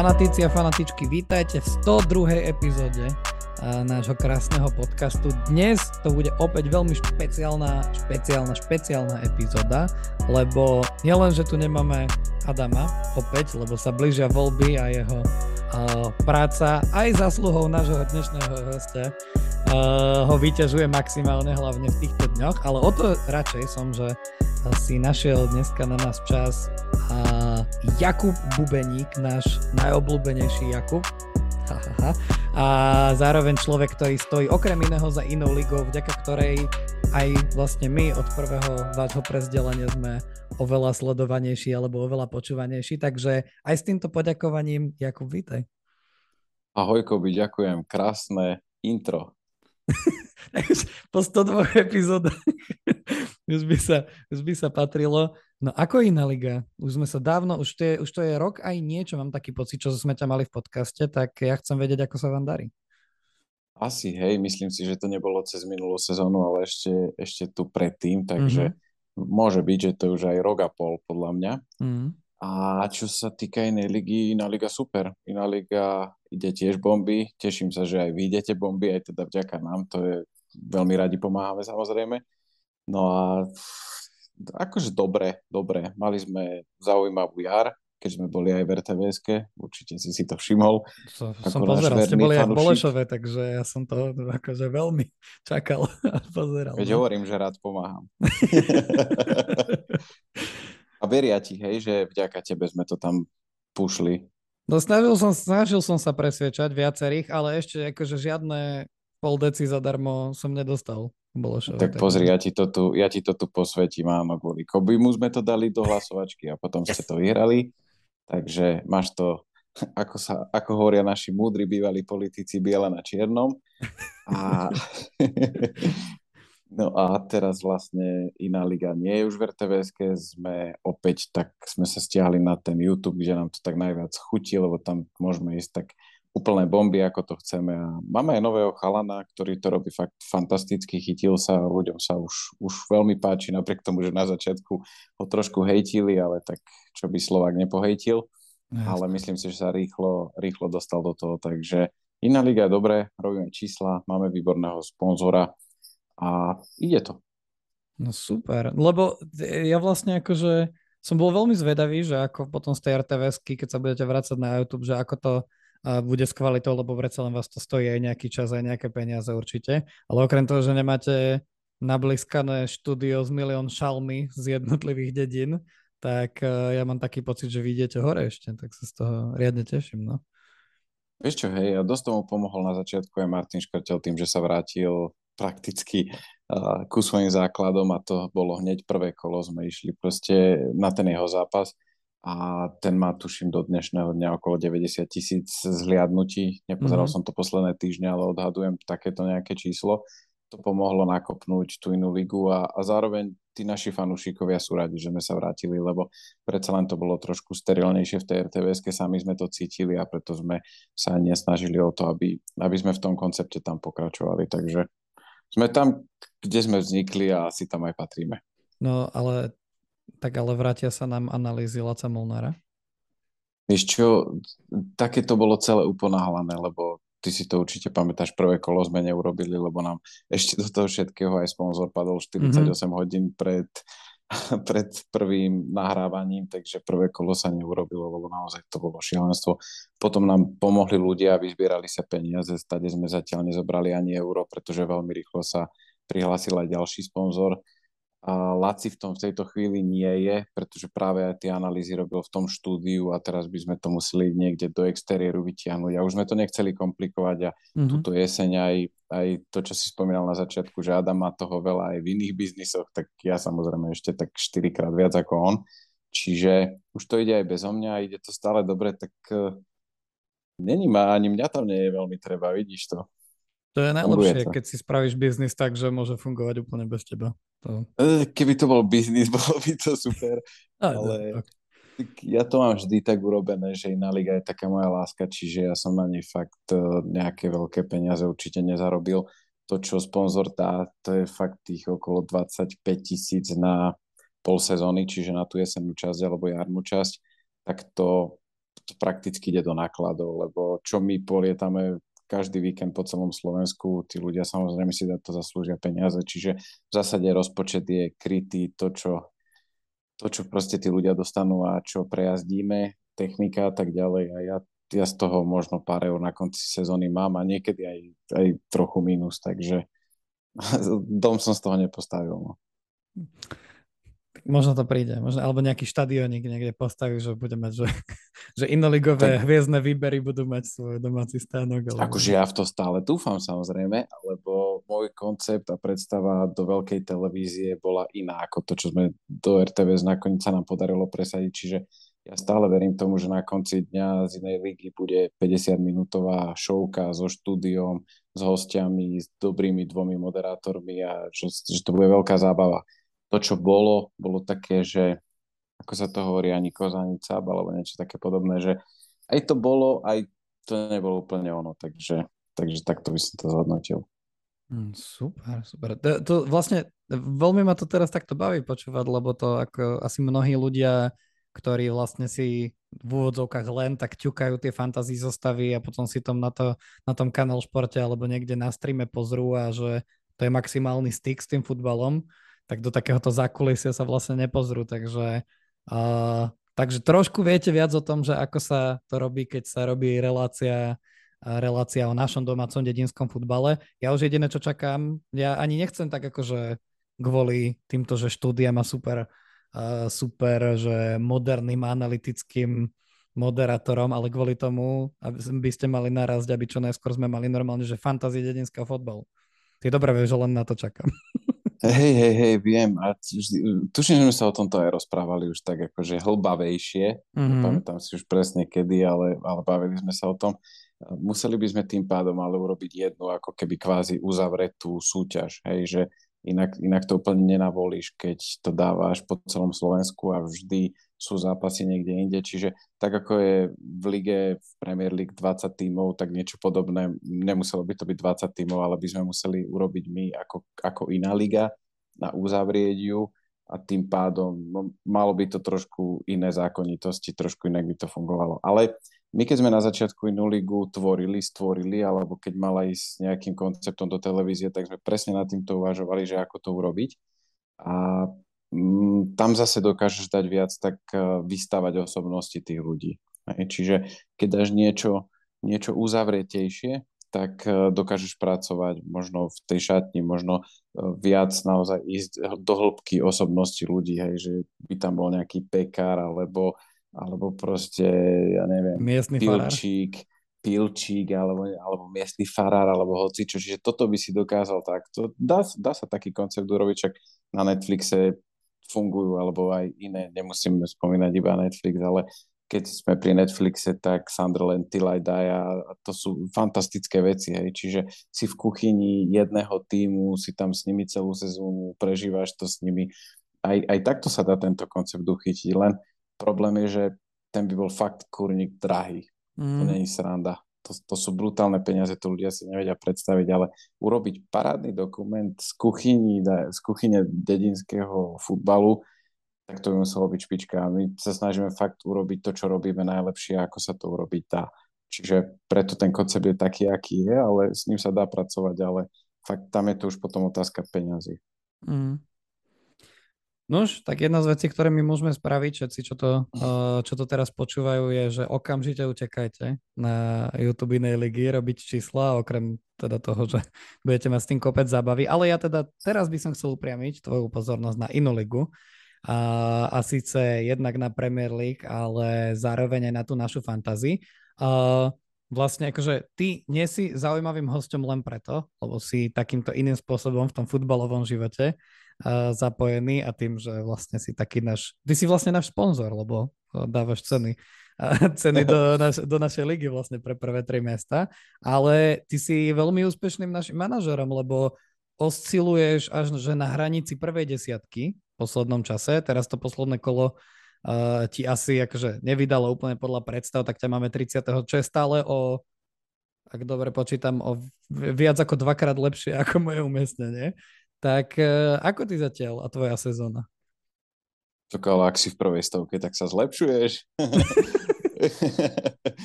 Fanatici a fanatičky, vítajte v 102. epizóde nášho krásneho podcastu. Dnes to bude opäť veľmi špeciálna, špeciálna, špeciálna epizóda, lebo nielen, že tu nemáme Adama opäť, lebo sa blížia voľby a jeho uh, práca aj zásluhou nášho dnešného hostia uh, ho vyťažuje maximálne, hlavne v týchto dňoch, ale o to radšej som, že si našiel dneska na nás čas uh, Jakub Bubeník, náš najobľúbenejší Jakub. A zároveň človek, ktorý stojí okrem iného za inou ligou, vďaka ktorej aj vlastne my od prvého vášho prezdelenia sme oveľa sledovanejší alebo oveľa počúvanejší. Takže aj s týmto poďakovaním, Jakub, vítaj. Ahoj, Kobi, ďakujem. Krásne intro. po 102 epizódach už, by sa, už by sa patrilo. No ako iná liga? Už sme sa dávno, už to, je, už to je rok aj niečo, mám taký pocit, čo sme ťa mali v podcaste, tak ja chcem vedieť, ako sa vám darí. Asi, hej, myslím si, že to nebolo cez minulú sezónu, ale ešte, ešte tu predtým, takže mm-hmm. môže byť, že to už aj rok a pol, podľa mňa. Mm. A čo sa týka inej ligy, iná liga super. Iná liga ide tiež bomby. Teším sa, že aj vy idete bomby, aj teda vďaka nám. To je veľmi radi pomáhame samozrejme. No a akože dobre, dobre. Mali sme zaujímavú jar, keď sme boli aj v rtvs určite si si to všimol. So, som pozeral, ste boli aj v Bolešove, takže ja som to akože veľmi čakal a pozeral. Veď no. hovorím, že rád pomáham. a veria ti, hej, že vďaka tebe sme to tam pušli. No snažil som, snažil som sa presviečať viacerých, ale ešte akože žiadne pol deci zadarmo som nedostal. Bolešove, tak pozri, ja ti, to tu, ja ti to tu posvetím, áno, kvôli Kobimu sme to dali do hlasovačky a potom ste to vyhrali, takže máš to, ako, sa, ako hovoria naši múdri bývalí politici, biela na čiernom. A, no a teraz vlastne iná liga nie je už v rtvs sme opäť tak, sme sa stiahli na ten YouTube, kde nám to tak najviac chutí, lebo tam môžeme ísť tak úplné bomby, ako to chceme. A máme aj nového chalana, ktorý to robí fakt fantasticky, chytil sa, ľuďom sa už, už veľmi páči, napriek tomu, že na začiatku ho trošku hejtili, ale tak čo by Slovak nepohejtil. Jasne. Ale myslím si, že sa rýchlo, rýchlo dostal do toho, takže iná liga je dobré, robíme čísla, máme výborného sponzora a ide to. No super, lebo ja vlastne akože som bol veľmi zvedavý, že ako potom z tej rtvs keď sa budete vrácať na YouTube, že ako to bude s kvalitou, lebo predsa len vás to stojí aj nejaký čas, aj nejaké peniaze určite. Ale okrem toho, že nemáte nabliskané štúdio z milión šalmy z jednotlivých dedín, tak uh, ja mám taký pocit, že vy idete hore ešte, tak sa z toho riadne teším, no. Vieš čo, hej, a dosť tomu pomohol na začiatku aj Martin Škrtel tým, že sa vrátil prakticky ku svojim základom a to bolo hneď prvé kolo, sme išli proste na ten jeho zápas a ten má, tuším, do dnešného dňa okolo 90 tisíc zhliadnutí. Nepozeral mm-hmm. som to posledné týždne, ale odhadujem takéto nejaké číslo. To pomohlo nakopnúť tú inú ligu a, a zároveň tí naši fanúšikovia sú radi, že sme sa vrátili, lebo predsa len to bolo trošku sterilnejšie v tej rtvs sami sme to cítili a preto sme sa nesnažili o to, aby, aby sme v tom koncepte tam pokračovali. Takže sme tam, kde sme vznikli a asi tam aj patríme. No ale tak ale vrátia sa nám analýzy Laca Molnára. Vieš čo, také to bolo celé uponáhlané, lebo ty si to určite pamätáš, prvé kolo sme neurobili, lebo nám ešte do toho všetkého aj sponzor padol 48 mm-hmm. hodín pred, pred prvým nahrávaním, takže prvé kolo sa neurobilo, lebo naozaj to bolo šialenstvo. Potom nám pomohli ľudia, aby zbierali sa peniaze, stade sme zatiaľ nezobrali ani euro, pretože veľmi rýchlo sa prihlásil aj ďalší sponzor Laci v tom v tejto chvíli nie je, pretože práve aj tie analýzy robil v tom štúdiu a teraz by sme to museli niekde do exteriéru vytiahnuť a už sme to nechceli komplikovať a mm-hmm. túto jeseň aj, aj to, čo si spomínal na začiatku, že Adam má toho veľa aj v iných biznisoch, tak ja samozrejme ešte tak 4 krát viac ako on. Čiže už to ide aj bez mňa, ide to stále dobre, tak uh, není ma, ani mňa tam nie je veľmi treba, vidíš to. To je najlepšie, keď si spravíš biznis tak, že môže fungovať úplne bez teba. To... E, keby to bol biznis, bolo by to super, a, ale okay. ja to mám vždy tak urobené, že iná liga je taká moja láska, čiže ja som na nej fakt e, nejaké veľké peniaze určite nezarobil. To, čo sponzor dá, to je fakt tých okolo 25 tisíc na pol sezóny, čiže na tú jesennú časť alebo jarnú časť, tak to to prakticky ide do nákladov, lebo čo my polietame každý víkend po celom Slovensku, tí ľudia samozrejme si za to zaslúžia peniaze, čiže v zásade rozpočet je krytý to, čo, to, čo proste tí ľudia dostanú a čo prejazdíme, technika a tak ďalej a ja, ja z toho možno pár eur na konci sezóny mám a niekedy aj, aj trochu mínus, takže dom som z toho nepostavil. No. Možno to príde, možno, alebo nejaký štadionik niekde postaví, že bude mať, že, že inoligové tak, hviezdne výbery budú mať svoj domáci stánok. Alebo... Akože ja v to stále dúfam samozrejme, lebo môj koncept a predstava do veľkej televízie bola iná ako to, čo sme do RTVS nakoniec sa nám podarilo presadiť, čiže ja stále verím tomu, že na konci dňa z inej ligy bude 50-minútová showka so štúdiom, s hostiami, s dobrými dvomi moderátormi a že, že to bude veľká zábava to, čo bolo, bolo také, že ako sa to hovorí, ani koza, ani cab, alebo niečo také podobné, že aj to bolo, aj to nebolo úplne ono, takže, takže takto by som to zhodnotil. Mm, super, super. To, to vlastne veľmi ma to teraz takto baví počúvať, lebo to ako asi mnohí ľudia, ktorí vlastne si v úvodzovkách len tak ťukajú tie fantazí zostavy a potom si tom na, to, na tom kanál športe alebo niekde na streame pozrú a že to je maximálny styk s tým futbalom tak do takéhoto zákulisia sa vlastne nepozrú, takže, uh, takže trošku viete viac o tom, že ako sa to robí, keď sa robí relácia relácia o našom domácom dedinskom futbale. Ja už jediné, čo čakám, ja ani nechcem tak akože kvôli týmto, že štúdia má super, uh, super, že moderným analytickým moderátorom, ale kvôli tomu, aby by ste mali narazť, aby čo najskôr sme mali normálne, že fantázie dedinského fotbalu. Ty dobre vieš, že len na to čakám. Hej, hej, hej, viem. A tuším, že sme sa o tomto aj rozprávali už tak akože hlbavejšie. Mm-hmm. Pamätám si už presne kedy, ale, ale bavili sme sa o tom. Museli by sme tým pádom ale urobiť jednu ako keby kvázi uzavretú súťaž. Hej, že inak, inak to úplne nenavolíš, keď to dávaš po celom Slovensku a vždy sú zápasy niekde inde. Čiže tak ako je v lige, v Premier League 20 tímov, tak niečo podobné, nemuselo by to byť 20 tímov, ale by sme museli urobiť my ako, ako iná liga na uzavrieť ju a tým pádom no, malo by to trošku iné zákonitosti, trošku inak by to fungovalo. Ale my keď sme na začiatku inú ligu tvorili, stvorili, alebo keď mala ísť nejakým konceptom do televízie, tak sme presne nad týmto uvažovali, že ako to urobiť. A tam zase dokážeš dať viac tak uh, vystávať osobnosti tých ľudí. Čiže keď dáš niečo, niečo uzavretejšie, tak uh, dokážeš pracovať možno v tej šatni, možno uh, viac naozaj ísť do hĺbky osobnosti ľudí, hej, že by tam bol nejaký pekár alebo alebo proste, ja neviem, miestny pilčík, farár. pilčík, alebo, alebo miestny farár, alebo hocičo. Čiže toto by si dokázal takto. Dá, dá sa taký koncept urobiť, čak na Netflixe fungujú, alebo aj iné, nemusíme spomínať iba Netflix, ale keď sme pri Netflixe, tak Sunderland Till I Die a to sú fantastické veci, hej. čiže si v kuchyni jedného týmu, si tam s nimi celú sezónu, prežívaš to s nimi. Aj, aj takto sa dá tento koncept uchytiť, len Problém je, že ten by bol fakt kurník drahý. Mm. To není sranda. To, to sú brutálne peniaze, to ľudia si nevedia predstaviť, ale urobiť parádny dokument z kuchyni, z kuchyne dedinského futbalu, tak to by muselo byť špička. My sa snažíme fakt urobiť to, čo robíme najlepšie, ako sa to urobiť dá. Čiže preto ten koncept je taký, aký je, ale s ním sa dá pracovať, ale fakt tam je to už potom otázka peňazí. Mm. Nož, tak jedna z vecí, ktoré my môžeme spraviť, všetci, čo to, uh, čo to teraz počúvajú, je, že okamžite utekajte na YouTube inej ligy, robiť čísla, okrem teda toho, že budete mať s tým kopec zábavy. Ale ja teda teraz by som chcel upriamiť tvoju pozornosť na inú ligu. A, a síce jednak na Premier League, ale zároveň aj na tú našu fantasy. Uh, vlastne akože ty nie si zaujímavým hostom len preto, lebo si takýmto iným spôsobom v tom futbalovom živote zapojený a tým, že vlastne si taký náš, ty si vlastne náš sponzor, lebo dávaš ceny, ceny do, naš, do našej ligy vlastne pre prvé tri mesta, ale ty si veľmi úspešným našim manažerom, lebo osciluješ až že na hranici prvej desiatky v poslednom čase, teraz to posledné kolo uh, ti asi akože nevydalo úplne podľa predstav, tak ťa máme 30. čo je stále o ak dobre počítam, o viac ako dvakrát lepšie ako moje umiestnenie. Tak uh, ako ty zatiaľ a tvoja sezóna? Tak ale ak si v prvej stovke, tak sa zlepšuješ.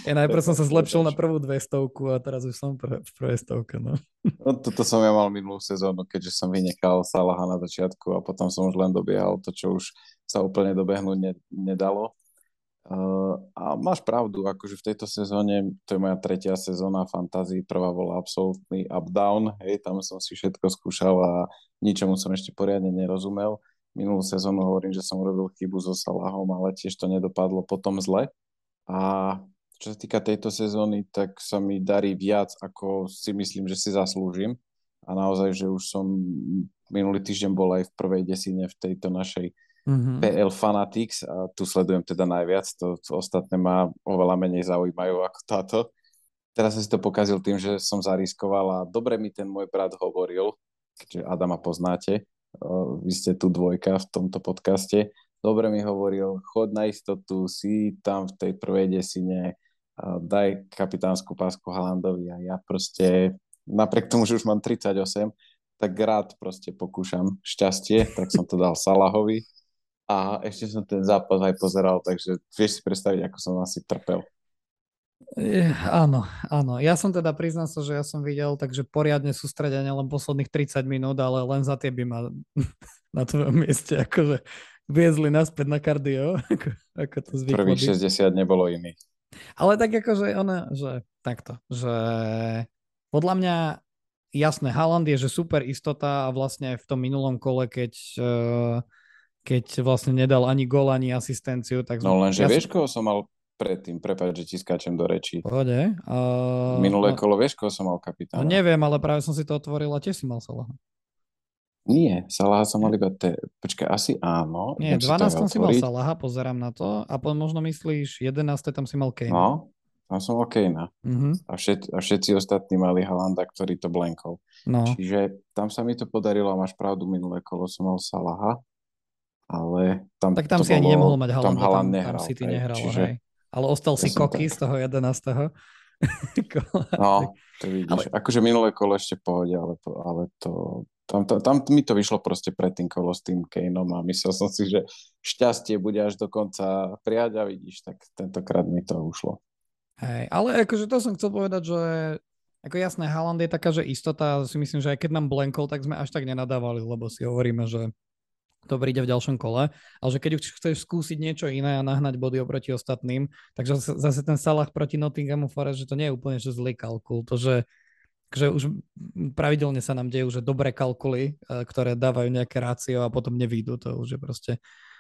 Ja najprv som sa zlepšil na prvú dvestovku a teraz už som v prvej stovke. No. no. toto som ja mal minulú sezónu, keďže som vynechal Salaha na začiatku a potom som už len dobiehal to, čo už sa úplne dobehnúť ne, nedalo. Uh, a máš pravdu, akože v tejto sezóne, to je moja tretia sezóna fantázii, prvá bola absolútny up-down, hej, tam som si všetko skúšal a ničomu som ešte poriadne nerozumel. Minulú sezónu hovorím, že som urobil chybu so Salahom, ale tiež to nedopadlo potom zle. A čo sa týka tejto sezóny, tak sa mi darí viac, ako si myslím, že si zaslúžim. A naozaj, že už som minulý týždeň bol aj v prvej desine v tejto našej mm-hmm. PL Fanatics a tu sledujem teda najviac, to, to ostatné ma oveľa menej zaujímajú ako táto. Teraz som si to pokazil tým, že som zariskoval a dobre mi ten môj brat hovoril, keďže Adama poznáte, vy ste tu dvojka v tomto podcaste, dobre mi hovoril, chod na istotu, si tam v tej prvej desine, daj kapitánsku pásku Halandovi a ja proste, napriek tomu, že už mám 38, tak rád proste pokúšam šťastie, tak som to dal Salahovi a ešte som ten zápas aj pozeral, takže vieš si predstaviť, ako som asi trpel. Je, áno, áno. Ja som teda priznal sa, že ja som videl takže poriadne sústredenie len posledných 30 minút, ale len za tie by ma na tvojom mieste akože viezli naspäť na kardio, ako, ako to zvyklo. Prvých 60 nebolo iných. Ale tak akože ona, že takto, že podľa mňa jasné, Haaland je, že super istota a vlastne v tom minulom kole, keď uh, keď vlastne nedal ani gol, ani asistenciu. Tak no lenže ja vieš, koho som mal predtým, prepáč, že ti skáčem do rečí. Pohode. Uh, Minulé no, kolo, vieš, koho som mal kapitána? No neviem, ale práve som si to otvoril a tiež si mal Salaha. Nie, Salaha som mal iba te... Počkaj, asi áno. Nie, 12 si mal Salaha, pozerám na to. A potom možno myslíš, 11 tam si mal Kane. No, tam som mal Kane. Uh-huh. A, všet, a všetci ostatní mali Halanda, ktorý to blenkol. No. Čiže tam sa mi to podarilo a máš pravdu, minulé kolo som mal Salaha ale tam Tak tam si bolo, ani nemohol mať Haaland, tam, Haaland nehral, tam si ty nehral, čiže, hej. Ale ostal si Koky z toho 11. no, to vidíš. Ale... Akože minulé kolo ešte pohode, ale to, ale to tam, tam, tam mi to vyšlo proste pred tým kolo s tým Kaneom a myslel som si, že šťastie bude až do konca prijať a vidíš, tak tentokrát mi to ušlo. Hej, ale akože to som chcel povedať, že ako jasné, Haaland je taká, že istota, si myslím, že aj keď nám blenkol, tak sme až tak nenadávali, lebo si hovoríme, že to príde v ďalšom kole, ale že keď už chceš skúsiť niečo iné a nahnať body oproti ostatným, takže zase ten Salah proti Nottinghamu Forest, že to nie je úplne že zlý kalkul, to, že, že už pravidelne sa nám dejú, že dobré kalkuly, e, ktoré dávajú nejaké rácio a potom nevídu, to už je proste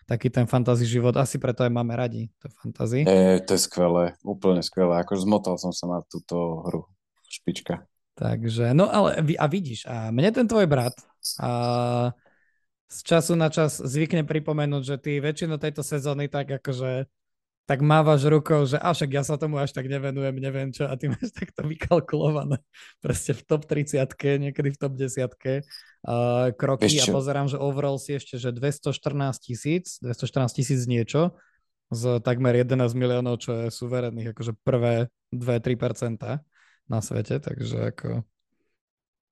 taký ten fantasy život. Asi preto aj máme radi to fantasy. E, to je skvelé, úplne skvelé. Ako zmotal som sa na túto hru. Špička. Takže, no ale a vidíš, a mne ten tvoj brat a z času na čas zvykne pripomenúť, že ty väčšinu tejto sezóny tak akože tak mávaš rukou, že avšak ja sa tomu až tak nevenujem, neviem čo, a ty máš takto vykalkulované proste v top 30 niekedy v top 10 uh, kroky a pozerám, že overall si ešte, že 214 tisíc, 214 tisíc niečo z takmer 11 miliónov, čo je suverénnych, akože prvé 2-3% na svete, takže ako...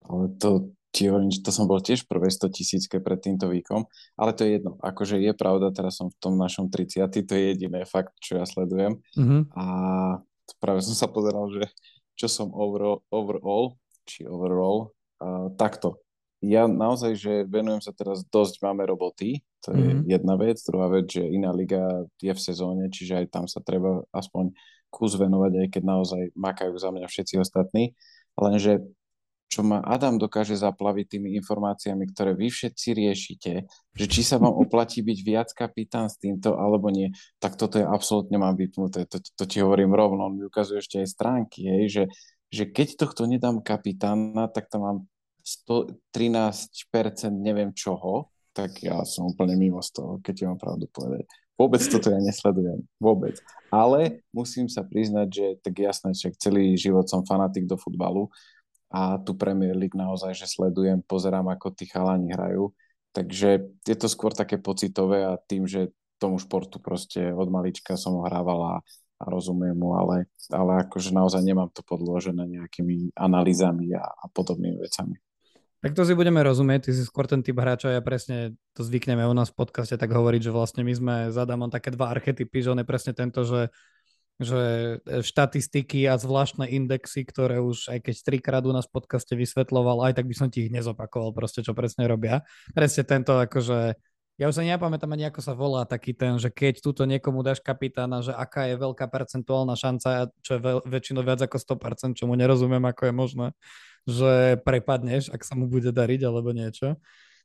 Ale to, ti hovorím, že to som bol tiež prvé 100 tisícke pred týmto výkom, ale to je jedno. Akože je pravda, teraz som v tom našom 30. To je jediné fakt, čo ja sledujem. Mm-hmm. A práve som sa pozeral, že čo som overall, overall či overall, uh, takto. Ja naozaj, že venujem sa teraz dosť, máme roboty, to je mm-hmm. jedna vec. Druhá vec, že iná liga je v sezóne, čiže aj tam sa treba aspoň kus venovať, aj keď naozaj makajú za mňa všetci ostatní. Lenže čo ma Adam dokáže zaplaviť tými informáciami, ktoré vy všetci riešite, že či sa vám oplatí byť viac kapitán s týmto alebo nie, tak toto je absolútne mám vypnuté. To, to ti hovorím rovno, on mi ukazuje ešte aj stránky, hej, že, že keď tohto nedám kapitána, tak tam mám 113% neviem čoho, tak ja som úplne mimo z toho, keď ti mám pravdu povedať. Vôbec toto ja nesledujem. Vôbec. Ale musím sa priznať, že tak jasné, že celý život som fanatik do futbalu, a tu Premier League naozaj, že sledujem, pozerám, ako tí chalani hrajú. Takže je to skôr také pocitové a tým, že tomu športu proste od malička som ho hrával a, a rozumiem mu, ale, ale akože naozaj nemám to podložené nejakými analýzami a, a podobnými vecami. Tak to si budeme rozumieť, ty si skôr ten typ hráča, ja presne to zvykneme u nás v podcaste tak hovoriť, že vlastne my sme za Damon také dva archetypy, že on je presne tento, že že e, štatistiky a zvláštne indexy, ktoré už aj keď trikrát u nás v podcaste vysvetloval, aj tak by som ti ich nezopakoval proste, čo presne robia. Presne tento akože ja už sa nepamätám ani, ako sa volá taký ten, že keď túto niekomu dáš kapitána, že aká je veľká percentuálna šanca, čo je veľ, väčšinou viac ako 100%, čo mu nerozumiem, ako je možné, že prepadneš, ak sa mu bude dariť alebo niečo,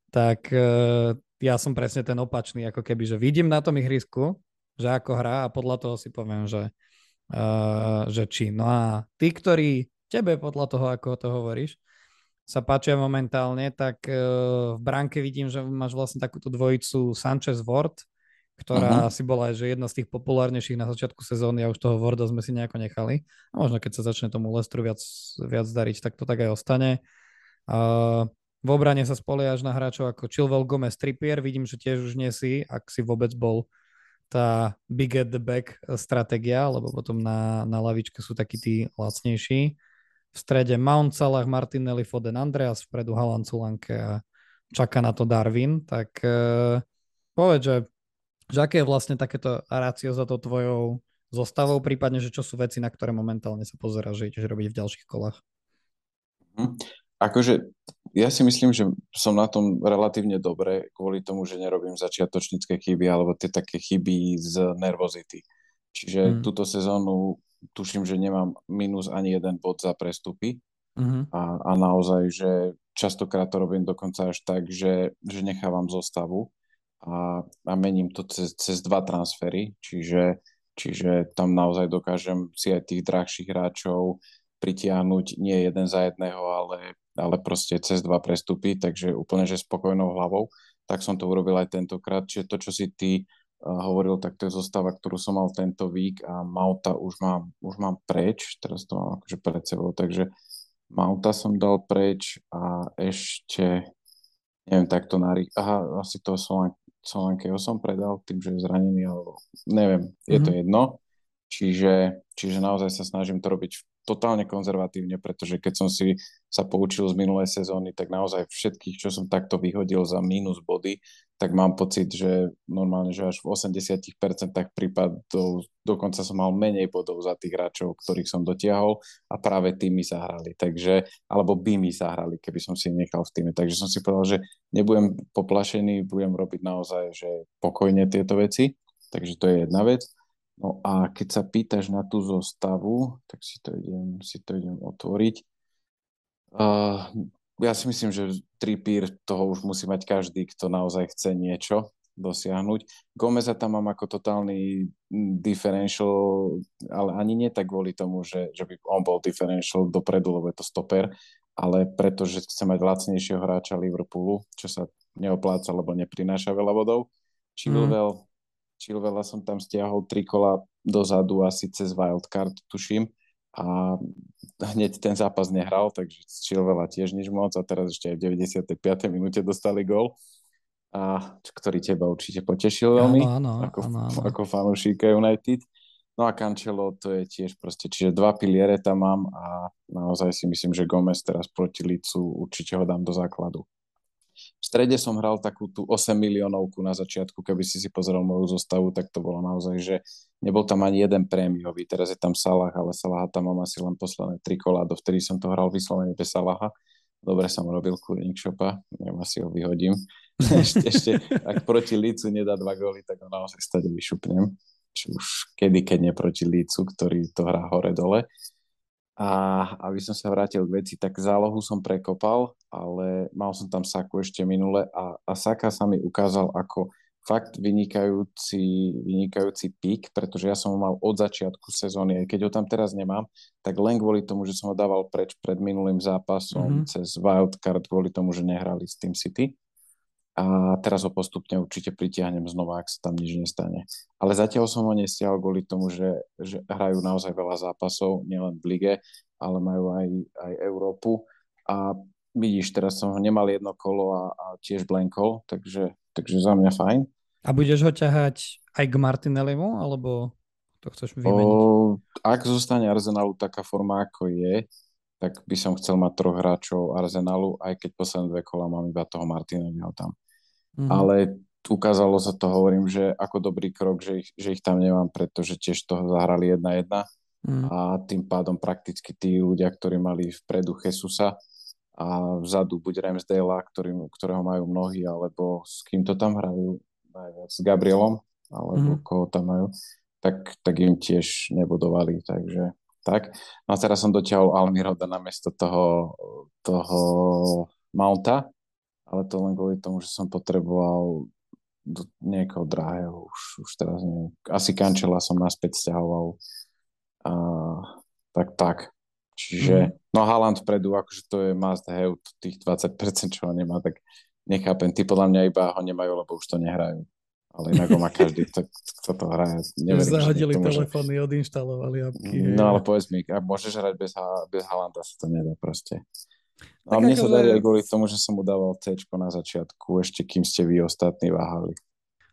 tak uh, ja som presne ten opačný, ako keby, že vidím na tom ihrisku, že ako hrá a podľa toho si poviem, že, uh, že či. No a tí, ktorí tebe podľa toho, ako to hovoríš, sa páčia momentálne, tak uh, v bránke vidím, že máš vlastne takúto dvojicu Sanchez Ward, ktorá uh-huh. asi bola že jedna z tých populárnejších na začiatku sezóny a už toho Warda sme si nejako nechali. A možno keď sa začne tomu Lestru viac, viac dariť, tak to tak aj ostane. Uh, v obrane sa spoliaš na hráčov ako Chilwell Gomez Trippier, vidím, že tiež už nie si, ak si vôbec bol tá big at the back stratégia, lebo potom na, na lavičke sú takí tí lacnejší v strede Mount Salah, Martinelli, Foden, Andreas, vpredu Halan Culanke a čaká na to Darwin, tak uh, povedz, že, že aké je vlastne takéto rácio za to tvojou zostavou, prípadne, že čo sú veci, na ktoré momentálne sa pozera, že ideš robiť v ďalších kolách? Hm. Akože ja si myslím, že som na tom relatívne dobre kvôli tomu, že nerobím začiatočnícke chyby alebo tie také chyby z nervozity. Čiže hmm. túto sezónu tuším, že nemám minus ani jeden bod za prestupy uh-huh. a, a naozaj, že častokrát to robím dokonca až tak, že, že nechávam zostavu a, a mením to cez, cez dva transfery, čiže, čiže tam naozaj dokážem si aj tých drahších hráčov pritiahnuť nie jeden za jedného, ale, ale proste cez dva prestupy, takže úplne, že spokojnou hlavou. Tak som to urobil aj tentokrát, čiže to, čo si ty hovoril, tak to je zostava, ktorú som mal tento vík a Mauta už mám, už mám preč, teraz to mám akože pred sebou, takže Mauta som dal preč a ešte neviem, takto na aha, asi to som Solankeho som predal tým, že je zranený, alebo neviem, je mm-hmm. to mhm. jedno. Čiže, čiže naozaj sa snažím to robiť totálne konzervatívne, pretože keď som si sa poučil z minulej sezóny, tak naozaj všetkých, čo som takto vyhodil za mínus body, tak mám pocit, že normálne, že až v 80% prípadov dokonca som mal menej bodov za tých hráčov, ktorých som dotiahol a práve tými sa hrali. Takže, alebo by mi sa hrali, keby som si nechal v týme. Takže som si povedal, že nebudem poplašený, budem robiť naozaj, že pokojne tieto veci. Takže to je jedna vec. No a keď sa pýtaš na tú zostavu, tak si to idem, si to idem otvoriť. Uh, ja si myslím, že tripír toho už musí mať každý, kto naozaj chce niečo dosiahnuť. Gomeza tam mám ako totálny differential, ale ani nie tak kvôli tomu, že, že by on bol differential dopredu, lebo je to stoper, ale pretože chce mať lacnejšieho hráča Liverpoolu, čo sa neopláca, lebo neprináša veľa bodov. Chilwell, mm. Chilvela som tam stiahol tri kola dozadu asi cez wildcard, tuším. A hneď ten zápas nehral, takže Chilvela tiež nič moc a teraz ešte aj v 95. minúte dostali gol. A ktorý teba určite potešil veľmi, áno, áno, ako, áno, áno. ako fanúšika United. No a Cancelo to je tiež proste, čiže dva piliere tam mám a naozaj si myslím, že Gomez teraz proti Licu určite ho dám do základu. V strede som hral takú tú 8 miliónovku na začiatku, keby si si pozrel moju zostavu, tak to bolo naozaj, že nebol tam ani jeden prémiový. Teraz je tam Salah, ale Salaha tam mám asi len posledné tri kola, dovtedy som to hral vyslovene bez Salaha. Dobre som robil Cooling Shopa, neviem, asi ho vyhodím. ešte, ešte, ak proti Lícu nedá dva góly, tak ho naozaj stade vyšupnem. Či už kedy, keď nie proti Lícu, ktorý to hrá hore-dole. A aby som sa vrátil k veci, tak zálohu som prekopal, ale mal som tam Saku ešte minule a, a Saka sa mi ukázal ako fakt vynikajúci, vynikajúci pík, pretože ja som ho mal od začiatku sezóny, aj keď ho tam teraz nemám, tak len kvôli tomu, že som ho dával preč pred minulým zápasom mm-hmm. cez wildcard, kvôli tomu, že nehrali s Team City a teraz ho postupne určite pritiahnem znova, ak sa tam nič nestane. Ale zatiaľ som ho nestiahol kvôli tomu, že, že hrajú naozaj veľa zápasov, nielen v lige, ale majú aj, aj Európu. A vidíš, teraz som ho nemal jedno kolo a, a tiež blenkol, takže, takže za mňa fajn. A budeš ho ťahať aj k Martinellimu, alebo to chceš vymeniť? O, ak zostane Arsenalu taká forma, ako je, tak by som chcel mať troch hráčov Arsenalu, aj keď posledné dve kola mám iba toho Martinelliho tam. Mm-hmm. Ale ukázalo sa to, hovorím, že ako dobrý krok, že ich, že ich tam nemám, pretože tiež toho zahrali jedna jedna mm. a tým pádom prakticky tí ľudia, ktorí mali vpredu Jesusa a vzadu buď Ramsdale, ktorého majú mnohí, alebo s kým to tam hrajú najviac, s Gabrielom, alebo mm. koho tam majú, tak, tak im tiež nebudovali, takže tak. No a teraz som dotiahol Almiroda namiesto toho, toho Mounta, ale to len kvôli tomu, že som potreboval do niekoho drahého, už, už teraz neviem. Asi Kančela som naspäť stiahoval. A, tak, tak. Čiže, mm. no Haaland vpredu, akože to je must have, tých 20%, čo ho nemá, tak nechápem. Ty podľa mňa iba ho nemajú, lebo už to nehrajú. Ale inak ho má každý, kto to hraje. Neverím, Zahodili telefóny, môže... odinštalovali apky. No ale povedz mi, ak môžeš hrať bez, bez Halanda, sa to nedá proste. A mne sa darí aj kvôli tomu, že som mu dával C na začiatku, ešte kým ste vy ostatní váhali.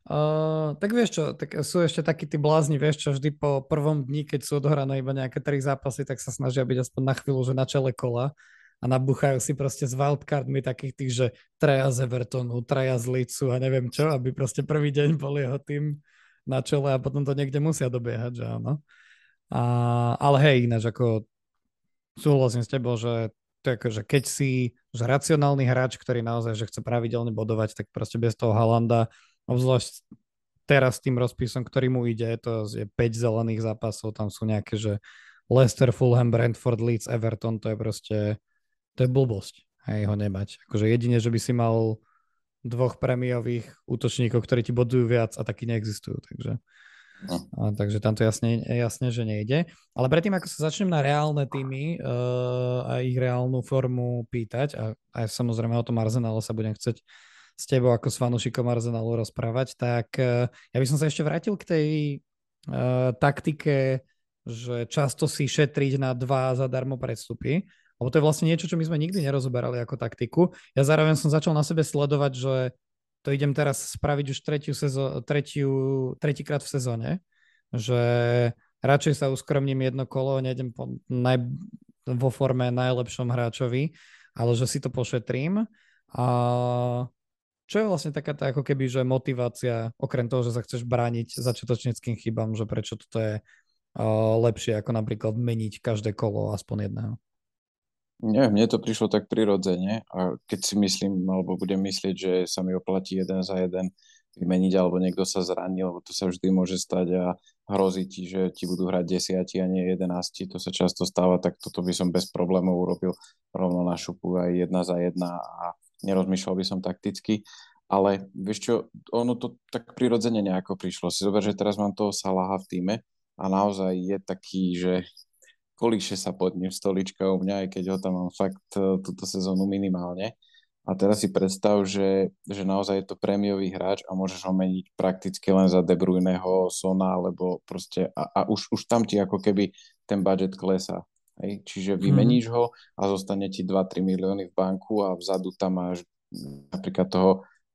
Uh, tak vieš čo, tak sú ešte takí tí blázni, vieš čo, vždy po prvom dni, keď sú odohrané iba nejaké tri zápasy, tak sa snažia byť aspoň na chvíľu, že na čele kola a nabuchajú si proste s wildcardmi takých tých, že traja z Evertonu, traja z Licu a neviem čo, aby proste prvý deň bol jeho tým na čele a potom to niekde musia dobiehať, že áno. A, ale hej, ináč ako súhlasím s tebou, že ako, že keď si že racionálny hráč, ktorý naozaj že chce pravidelne bodovať, tak proste bez toho Halanda, obzvlášť teraz tým rozpisom, ktorý mu ide, to je 5 zelených zápasov, tam sú nejaké, že Leicester, Fulham, Brentford, Leeds, Everton, to je proste, to je blbosť, hej, ho nemať. Akože jedine, že by si mal dvoch premiových útočníkov, ktorí ti bodujú viac a taky neexistujú, takže No. A, takže tam to jasne, jasne, že nejde. Ale predtým, ako sa začnem na reálne týmy uh, a ich reálnu formu pýtať, a aj samozrejme o tom Arsenále sa budem chcieť s tebou ako s fanúšikom Arsenálu rozprávať, tak uh, ja by som sa ešte vrátil k tej uh, taktike, že často si šetriť na dva zadarmo predstupy, lebo to je vlastne niečo, čo my sme nikdy nerozoberali ako taktiku. Ja zároveň som začal na sebe sledovať, že to idem teraz spraviť už tretiu sezó- tretiu, tretíkrát v sezóne, že radšej sa uskromním jedno kolo, nejdem po naj, vo forme najlepšom hráčovi, ale že si to pošetrím. A čo je vlastne taká tá ako keby, že motivácia, okrem toho, že sa chceš brániť začiatočnickým chybám, že prečo toto je uh, lepšie ako napríklad meniť každé kolo aspoň jedného? Nie, mne to prišlo tak prirodzene a keď si myslím, alebo budem myslieť, že sa mi oplatí jeden za jeden vymeniť, alebo niekto sa zranil, lebo to sa vždy môže stať a hrozí ti, že ti budú hrať desiati a nie jedenácti, to sa často stáva, tak toto by som bez problémov urobil rovno na šupu aj jedna za jedna a nerozmýšľal by som takticky. Ale vieš čo, ono to tak prirodzene nejako prišlo. Si zober, že teraz mám toho Salaha v týme a naozaj je taký, že kolíše sa pod ním stolička u mňa, aj keď ho tam mám fakt e, túto sezónu minimálne. A teraz si predstav, že, že naozaj je to prémiový hráč a môžeš ho meniť prakticky len za De Bruyneho, Sona, alebo proste a, a už, už tam ti ako keby ten budget klesá. Hej? Čiže mhm. vymeníš ho a zostane ti 2-3 milióny v banku a vzadu tam máš napríklad toho,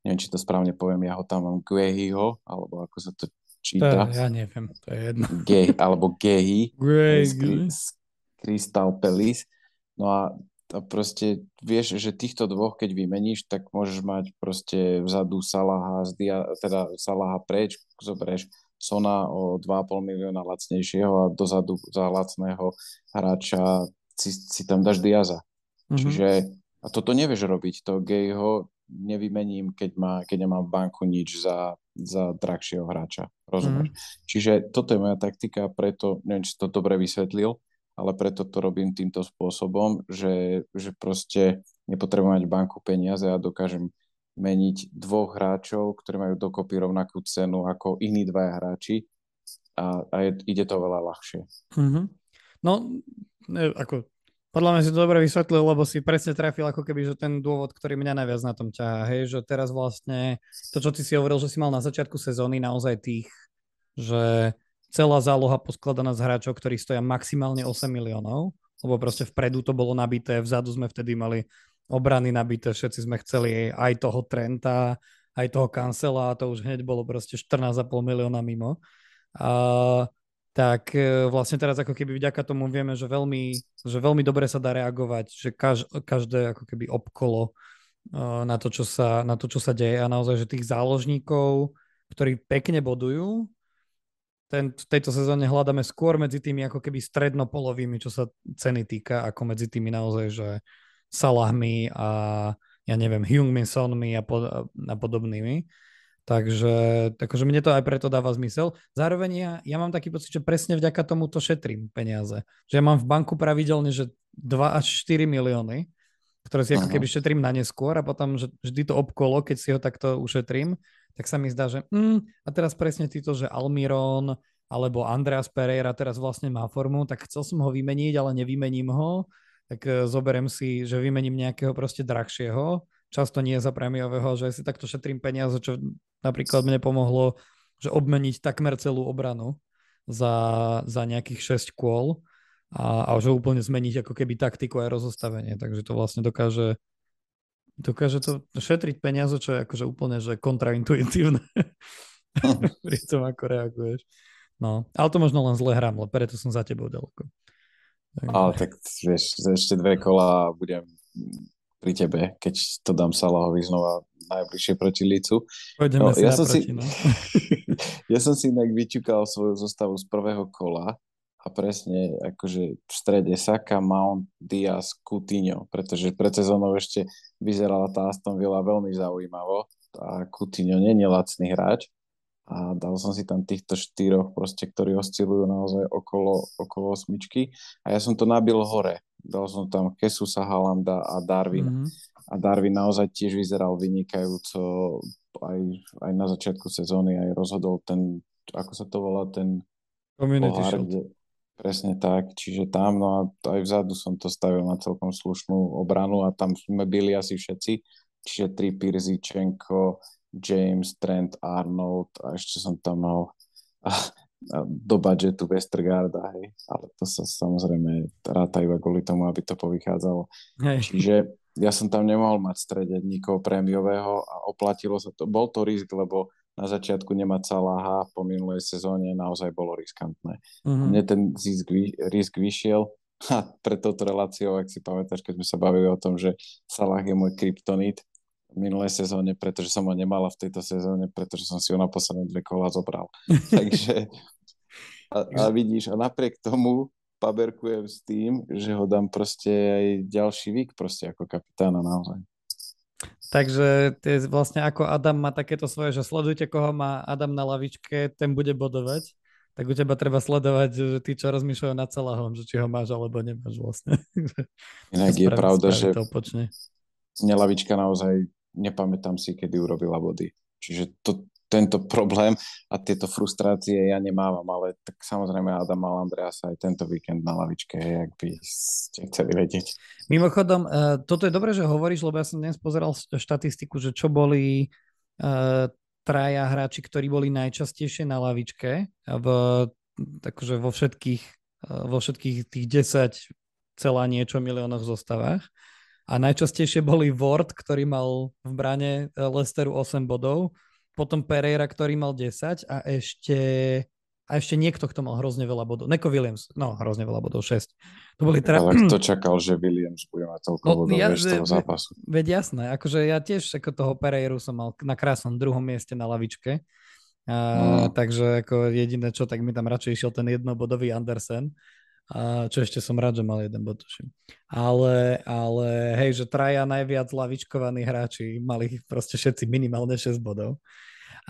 neviem, či to správne poviem, ja ho tam mám Guehiho, alebo ako sa to číta. To, ja neviem, to je jedno. Gay, alebo Gehy. Crystal Palace. No a, a proste vieš, že týchto dvoch, keď vymeníš, tak môžeš mať proste vzadu Salaha, teda Salaha preč, zoberieš Sona o 2,5 milióna lacnejšieho a dozadu za lacného hráča si, si tam dáš Diaza. Mm-hmm. Čiže a toto nevieš robiť, to Gayho nevymením, keď, má, keď nemám v banku nič za, za drahšieho hráča. Rozumieš? Mm. Čiže toto je moja taktika, preto, neviem, či to dobre vysvetlil, ale preto to robím týmto spôsobom, že, že proste nepotrebujem mať banku peniaze a dokážem meniť dvoch hráčov, ktorí majú dokopy rovnakú cenu ako iní dvaja hráči a, a je, ide to veľa ľahšie. Mm-hmm. No, ako podľa mňa si to dobre vysvetlil, lebo si presne trafil ako keby, že ten dôvod, ktorý mňa najviac na tom ťahá, hej, že teraz vlastne to, čo ty si hovoril, že si mal na začiatku sezóny naozaj tých, že celá záloha poskladaná z hráčov, ktorí stoja maximálne 8 miliónov, lebo proste vpredu to bolo nabité, vzadu sme vtedy mali obrany nabité, všetci sme chceli aj toho Trenta, aj toho Cancela a to už hneď bolo proste 14,5 milióna mimo. A tak e, vlastne teraz ako keby vďaka tomu vieme, že veľmi, že veľmi dobre sa dá reagovať, že kaž, každé ako keby obkolo na to, čo sa, na to, čo sa deje a naozaj, že tých záložníkov, ktorí pekne bodujú, ten, v tejto sezóne hľadáme skôr medzi tými ako keby strednopolovými, čo sa ceny týka, ako medzi tými naozaj, že Salahmi a ja neviem, Hyungmin Sonmi a, pod, a podobnými. Takže takže mne to aj preto dáva zmysel. Zároveň ja, ja mám taký pocit, že presne vďaka tomu to šetrím peniaze. Že ja mám v banku pravidelne, že 2 až 4 milióny, ktoré si ako keby šetrím na neskôr a potom že vždy to obkolo, keď si ho takto ušetrím, tak sa mi zdá, že mm, a teraz presne títo, že Almiron alebo Andreas Pereira teraz vlastne má formu, tak chcel som ho vymeniť, ale nevymením ho, tak e, zoberiem si, že vymením nejakého proste drahšieho, často nie za prémiového, že si takto šetrím peniaze, čo napríklad mne pomohlo, že obmeniť takmer celú obranu za, za nejakých 6 kôl a, a že úplne zmeniť ako keby taktiku aj rozostavenie, takže to vlastne dokáže dokáže to šetriť peniaze, čo je akože úplne že kontraintuitívne pri tom, ako reaguješ. No, ale to možno len zle hrám, preto som za tebou ďaleko. Takže... Ale tak vieš, ešte dve kola budem pri tebe, keď to dám Salahovi znova najbližšie proti Lícu. Pôjdeme no, si ja, som si, no. ja som si inak vyťukal svoju zostavu z prvého kola a presne akože v strede Saka, Mount, Diaz, Coutinho, pretože pred sezónou ešte vyzerala tá Aston Villa veľmi zaujímavo a Coutinho nie je lacný hráč a dal som si tam týchto štyroch proste, ktorí oscilujú naozaj okolo, okolo osmičky a ja som to nabil hore. Dal som tam Kesusa, Halanda a Darwin. Mm-hmm. A Darwin naozaj tiež vyzeral vynikajúco aj, aj na začiatku sezóny, aj rozhodol ten, ako sa to volá, ten Community pohár, kde, Presne tak, čiže tam, no a aj vzadu som to stavil na celkom slušnú obranu a tam sme byli asi všetci, čiže Trippier, Zichenko, James, Trent, Arnold a ešte som tam mal a, a do budžetu Westergaarda, hej, ale to sa samozrejme ráta iba kvôli tomu, aby to povychádzalo. Hej. Čiže ja som tam nemohol mať v strede nikoho prémiového a oplatilo sa to. Bol to risk, lebo na začiatku nemať Salaha po minulej sezóne naozaj bolo riskantné. Mm-hmm. Mne ten zisk, risk vyšiel a pre touto reláciou, ak si pamätáš, keď sme sa bavili o tom, že Salah je môj kryptonit minulej sezóne, pretože som ho nemala v tejto sezóne, pretože som si ho na posledné dve kola zobral. Takže a, a vidíš, a napriek tomu paberkujem s tým, že ho dám proste aj ďalší vík proste ako kapitána naozaj. Takže je vlastne ako Adam má takéto svoje, že sledujte, koho má Adam na lavičke, ten bude bodovať. Tak u teba treba sledovať, že tí, čo rozmýšľajú nad celahom, že či ho máš alebo nemáš vlastne. Inak je pravda, že mne lavička naozaj nepamätám si, kedy urobila body. Čiže to, tento problém a tieto frustrácie ja nemávam, ale tak samozrejme Adam mal Andreasa aj tento víkend na lavičke, ak by ste chceli vedieť. Mimochodom, uh, toto je dobré, že hovoríš, lebo ja som dnes pozeral štatistiku, že čo boli uh, traja hráči, ktorí boli najčastejšie na lavičke v, takže vo všetkých, uh, vo všetkých tých 10 celá niečo miliónoch zostavách. A najčastejšie boli Ward, ktorý mal v brane Lesteru 8 bodov, potom Pereira, ktorý mal 10 a ešte a ešte niekto, kto mal hrozne veľa bodov. Neko Williams, no hrozne veľa bodov, 6. To boli teda... Ale kto čakal, že Williams bude mať toľko no, bodov ja, vieš, toho zápasu? Veď jasné, akože ja tiež ako toho Pereiru som mal na krásnom druhom mieste na lavičke. A, no. Takže ako jediné čo, tak mi tam radšej išiel ten jednobodový Andersen. A čo ešte som rád, že mal jeden bod, tuším. Ale, ale hej, že traja najviac lavičkovaní hráči mali proste všetci minimálne 6 bodov.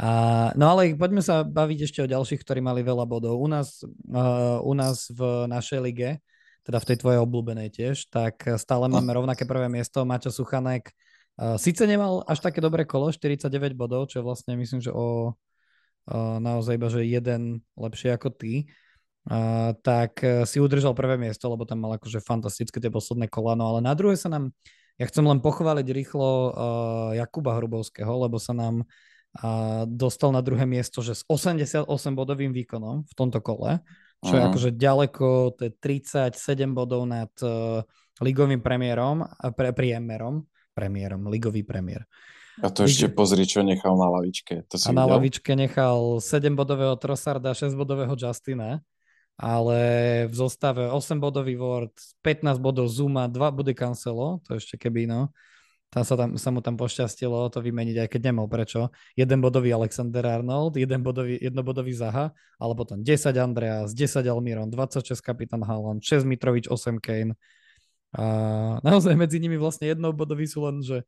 A, no ale poďme sa baviť ešte o ďalších, ktorí mali veľa bodov. U nás, uh, u nás v našej lige, teda v tej tvojej obľúbenej tiež, tak stále no. máme rovnaké prvé miesto. Maťo Suchanek uh, síce nemal až také dobré kolo, 49 bodov, čo vlastne myslím, že o uh, naozaj iba, že jeden lepšie ako ty, uh, tak si udržal prvé miesto, lebo tam mal akože fantastické tie posledné kolano, ale na druhé sa nám, ja chcem len pochváliť rýchlo uh, Jakuba Hrubovského, lebo sa nám a dostal na druhé miesto, že s 88 bodovým výkonom v tomto kole, čo uh-huh. je akože ďaleko, to je 37 bodov nad uh, ligovým premiérom, a pre, priemerom, premiérom, ligový premiér. A to ešte pozri, čo nechal na lavičke. To si a na videl? lavičke nechal 7-bodového Trossarda, 6-bodového Justina, ale v zostave 8-bodový Ward, 15 bodov Zuma, 2 body Cancelo, to ešte keby, no tam sa, tam, sa mu tam pošťastilo to vymeniť, aj keď nemal prečo. Jeden bodový Alexander Arnold, jeden bodový, jednobodový Zaha, ale potom 10 Andreas, 10 Almiron, 26 kapitán Haaland, 6 Mitrovič, 8 Kane. A naozaj medzi nimi vlastne jednobodový sú len, že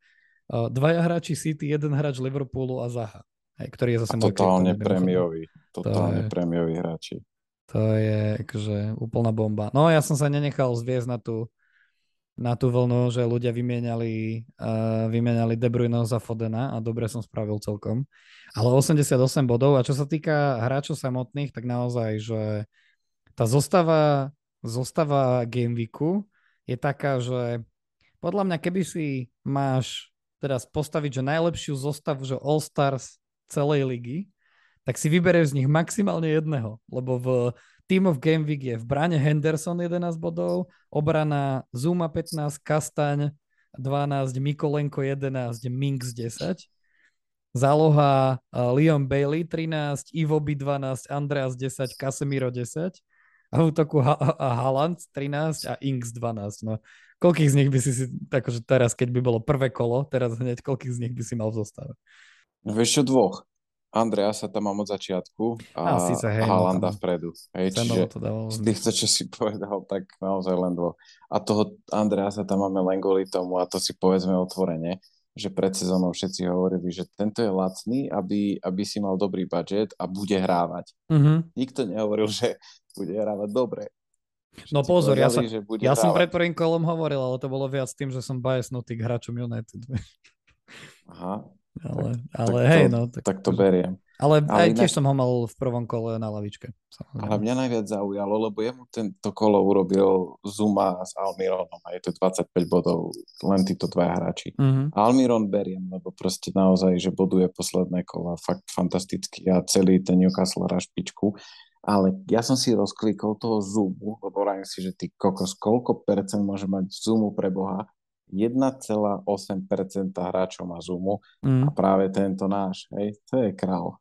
dvaja hráči City, jeden hráč Liverpoolu a Zaha, ktorý je zase a totálne prémiový, totálne to prémiový hráči. To je akože úplná bomba. No ja som sa nenechal zviezť na tú na tú vlnu, že ľudia vymieniali, uh, vymieniali De Bruyne za Fodena a dobre som spravil celkom. Ale 88 bodov a čo sa týka hráčov samotných, tak naozaj, že tá zostava, zostava Game Weeku je taká, že podľa mňa, keby si máš teraz postaviť, že najlepšiu zostavu, že All Stars celej ligy, tak si vyberieš z nich maximálne jedného, lebo v Team of Game Week je v bráne Henderson 11 bodov, obrana Zuma 15, Kastaň 12, Mikolenko 11, Minks 10. Záloha uh, Leon Bailey 13, Ivoby 12, Andreas 10, Casemiro 10. A v útoku ha- Haaland 13 a Inks 12. No. Koľkých z nich by si si, akože teraz, keď by bolo prvé kolo, teraz hneď, koľkých z nich by si mal v zostave? No vieš čo, dvoch. Andrea sa tam mám od začiatku a, a síce, hej, no, vpredu. Hej, čiže to z týchto, čo si povedal, tak naozaj len dvo. A toho Andrea sa tam máme len kvôli tomu a to si povedzme otvorene, že pred sezónou všetci hovorili, že tento je lacný, aby, aby si mal dobrý budget a bude hrávať. Mm-hmm. Nikto nehovoril, že bude hrávať dobre. Všetci no pozor, povedali, ja, som, ja som pred prvým kolom hovoril, ale to bolo viac tým, že som biasnutý k hráčom United. Aha, ale, ale tak hej, to, no. Tak, tak to beriem. Ale, ale aj inak... tiež som ho mal v prvom kole na lavičke. Samozrejme. Ale mňa najviac zaujalo, lebo jemu tento kolo urobil Zuma s Almironom a je to 25 bodov, len títo dvaja hráči. Mm-hmm. Almiron beriem, lebo proste naozaj, že boduje posledné kola, fakt fantastický a celý ten Newcastle hra špičku. Ale ja som si rozklikol toho Zumu, lebo hovorím si, že ty kokos, koľko percent môže mať Zumu pre Boha 1,8% hráčov má Zumu mm. a práve tento náš, hej, to je král.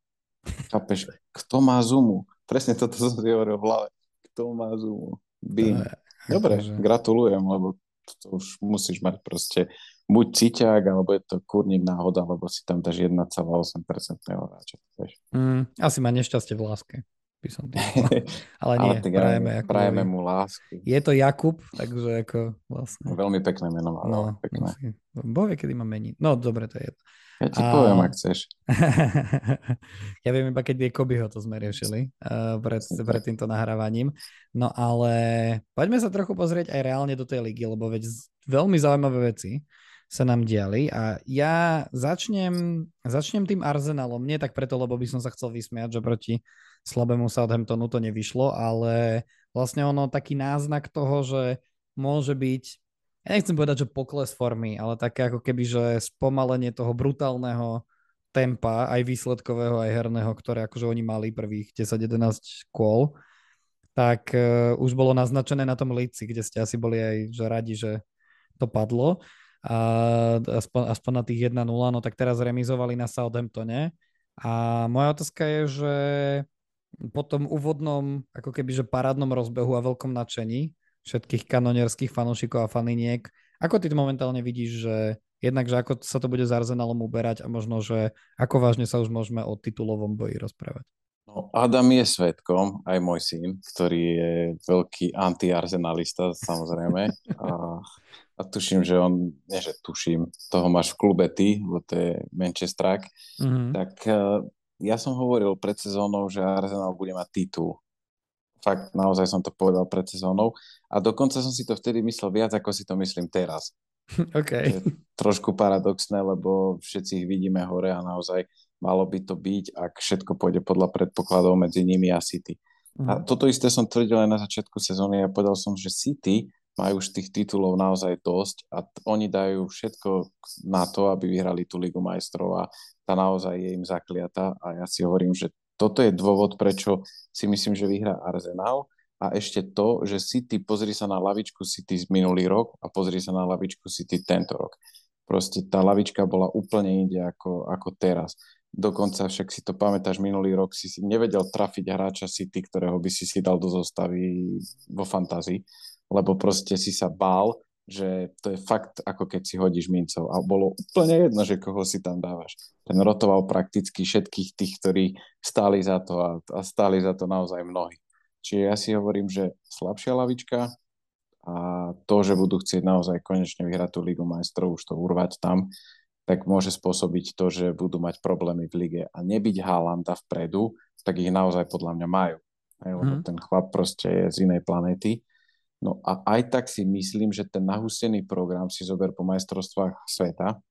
Chápeš, kto má Zumu? Presne toto som si hovoril v hlave. Kto má Zumu? Bim. Dobre, akože... gratulujem, lebo to už musíš mať proste buď ciťák, alebo je to kurník náhoda, lebo si tam dáš 1,8% hráča. Mm, asi má nešťastie v láske by som tým Ale nie, Ale prajeme, ako, prajeme mu lásku. Je to Jakub, takže ako vlastne. Veľmi pekné meno má. No, pekné. Boh vie, kedy má meniť. No, dobre, to je Ja ti a... poviem, ak chceš. ja viem iba, keď vie Kobyho, to sme riešili uh, pred, pred týmto nahrávaním. No ale poďme sa trochu pozrieť aj reálne do tej ligy, lebo veď veľmi zaujímavé veci sa nám diali a ja začnem, začnem tým Arsenalom, nie tak preto, lebo by som sa chcel vysmiať, že proti slabému Southamptonu to nevyšlo, ale vlastne ono taký náznak toho, že môže byť, ja nechcem povedať, že pokles formy, ale také ako keby, že spomalenie toho brutálneho tempa, aj výsledkového, aj herného, ktoré akože oni mali prvých 10-11 kôl, tak uh, už bolo naznačené na tom líci, kde ste asi boli aj že radi, že to padlo. A aspoň, aspoň na tých 1-0, no tak teraz remizovali na Southamptone. A moja otázka je, že po tom úvodnom, ako keby, že parádnom rozbehu a veľkom nadšení všetkých kanonierských fanúšikov a faniniek, ako ty momentálne vidíš, že jednak, že ako sa to bude s Arsenalom uberať a možno, že ako vážne sa už môžeme o titulovom boji rozprávať? No, Adam je svetkom, aj môj syn, ktorý je veľký anti-arsenalista, samozrejme. A, a tuším, že on, nie že tuším, toho máš v klube ty, lebo to je Manchester, mm-hmm. tak ja som hovoril pred sezónou, že Arsenal bude mať titul. Fakt, naozaj som to povedal pred sezónou. A dokonca som si to vtedy myslel viac, ako si to myslím teraz. Okay. trošku paradoxné, lebo všetci ich vidíme hore a naozaj malo by to byť, ak všetko pôjde podľa predpokladov medzi nimi a City. Mm. A toto isté som tvrdil aj na začiatku sezóny a povedal som, že City majú už tých titulov naozaj dosť a t- oni dajú všetko na to, aby vyhrali tú Ligu majstrov a tá naozaj je im zakliata a ja si hovorím, že toto je dôvod, prečo si myslím, že vyhrá Arsenal a ešte to, že City, pozri sa na lavičku City z minulý rok a pozri sa na lavičku City tento rok. Proste tá lavička bola úplne inde ako, ako teraz. Dokonca však si to pamätáš, minulý rok si, si nevedel trafiť hráča City, ktorého by si si dal do zostavy vo fantázii, lebo proste si sa bál, že to je fakt ako keď si hodíš mincov a bolo úplne jedno, že koho si tam dávaš. Ten rotoval prakticky všetkých tých, ktorí stáli za to a, a stáli za to naozaj mnohí. Čiže ja si hovorím, že slabšia lavička a to, že budú chcieť naozaj konečne vyhrať tú Ligu majstrov, už to urvať tam, tak môže spôsobiť to, že budú mať problémy v lige a nebyť Haalanda vpredu, tak ich naozaj podľa mňa majú. Mm. ten chlap proste je z inej planety No a aj tak si myslím, že ten nahustený program si zober po majstrovstvách sveta,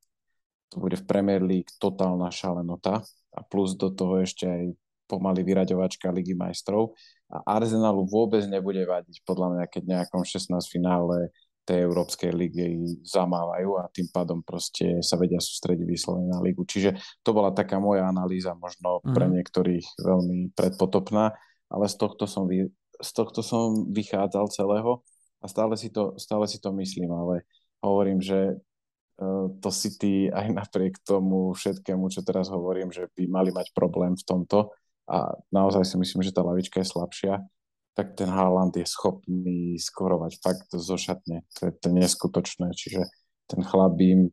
to bude v Premier League totálna šalenota a plus do toho ešte aj pomaly vyraďovačka Ligy majstrov a Arsenalu vôbec nebude vadiť podľa mňa, keď nejakom 16 finále tej Európskej ligy zamávajú a tým pádom proste sa vedia sústrediť vyslovene na ligu. Čiže to bola taká moja analýza, možno pre mhm. niektorých veľmi predpotopná, ale z tohto som vy, z tohto som vychádzal celého a stále si to, stále si to myslím, ale hovorím, že uh, to City aj napriek tomu všetkému, čo teraz hovorím, že by mali mať problém v tomto a naozaj si myslím, že tá lavička je slabšia, tak ten Haaland je schopný skorovať fakt zo šatne. To je to neskutočné, čiže ten chlap im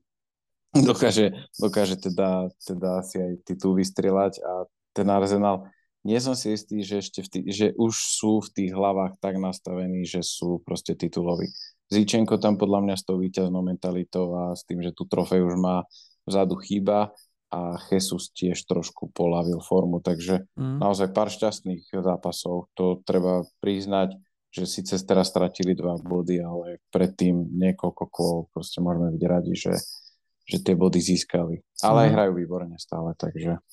dokáže, dokáže teda, teda asi aj titul vystrelať a ten Arsenal nie som si istý, že, ešte v tý, že už sú v tých hlavách tak nastavení, že sú proste tituloví. Zíčenko tam podľa mňa s tou víťaznou mentalitou a s tým, že tu trofej už má vzadu chýba a Jesus tiež trošku polavil formu, takže mm. naozaj pár šťastných zápasov, to treba priznať, že síce teraz stratili dva body, ale predtým niekoľko kôl, proste môžeme byť radi, že, že tie body získali. Ale mm. aj hrajú výborne stále, takže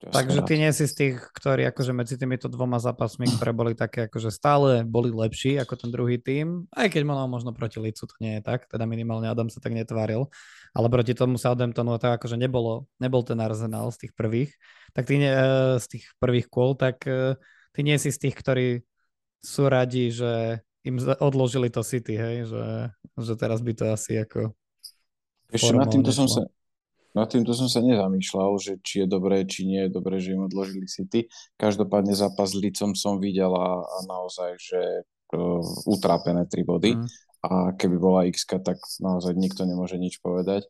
Takže ty nie si z tých, ktorí akože medzi týmito dvoma zápasmi, ktoré boli také akože stále boli lepší ako ten druhý tým, aj keď možno, možno proti Licu to nie je tak, teda minimálne Adam sa tak netváril, ale proti tomu Southamptonu to akože nebolo, nebol ten Arsenal z tých prvých, tak ty nie, e, z tých prvých kôl, tak e, ty nie si z tých, ktorí sú radi, že im odložili to City, hej, že, že teraz by to asi ako... Ešte na týmto som sa, nad týmto som sa nezamýšľal, že či je dobré, či nie je dobré, že im odložili City. Každopádne zápas s Licom som videl a, a naozaj, že uh, utrápené tri body. Mm. A keby bola x tak naozaj nikto nemôže nič povedať.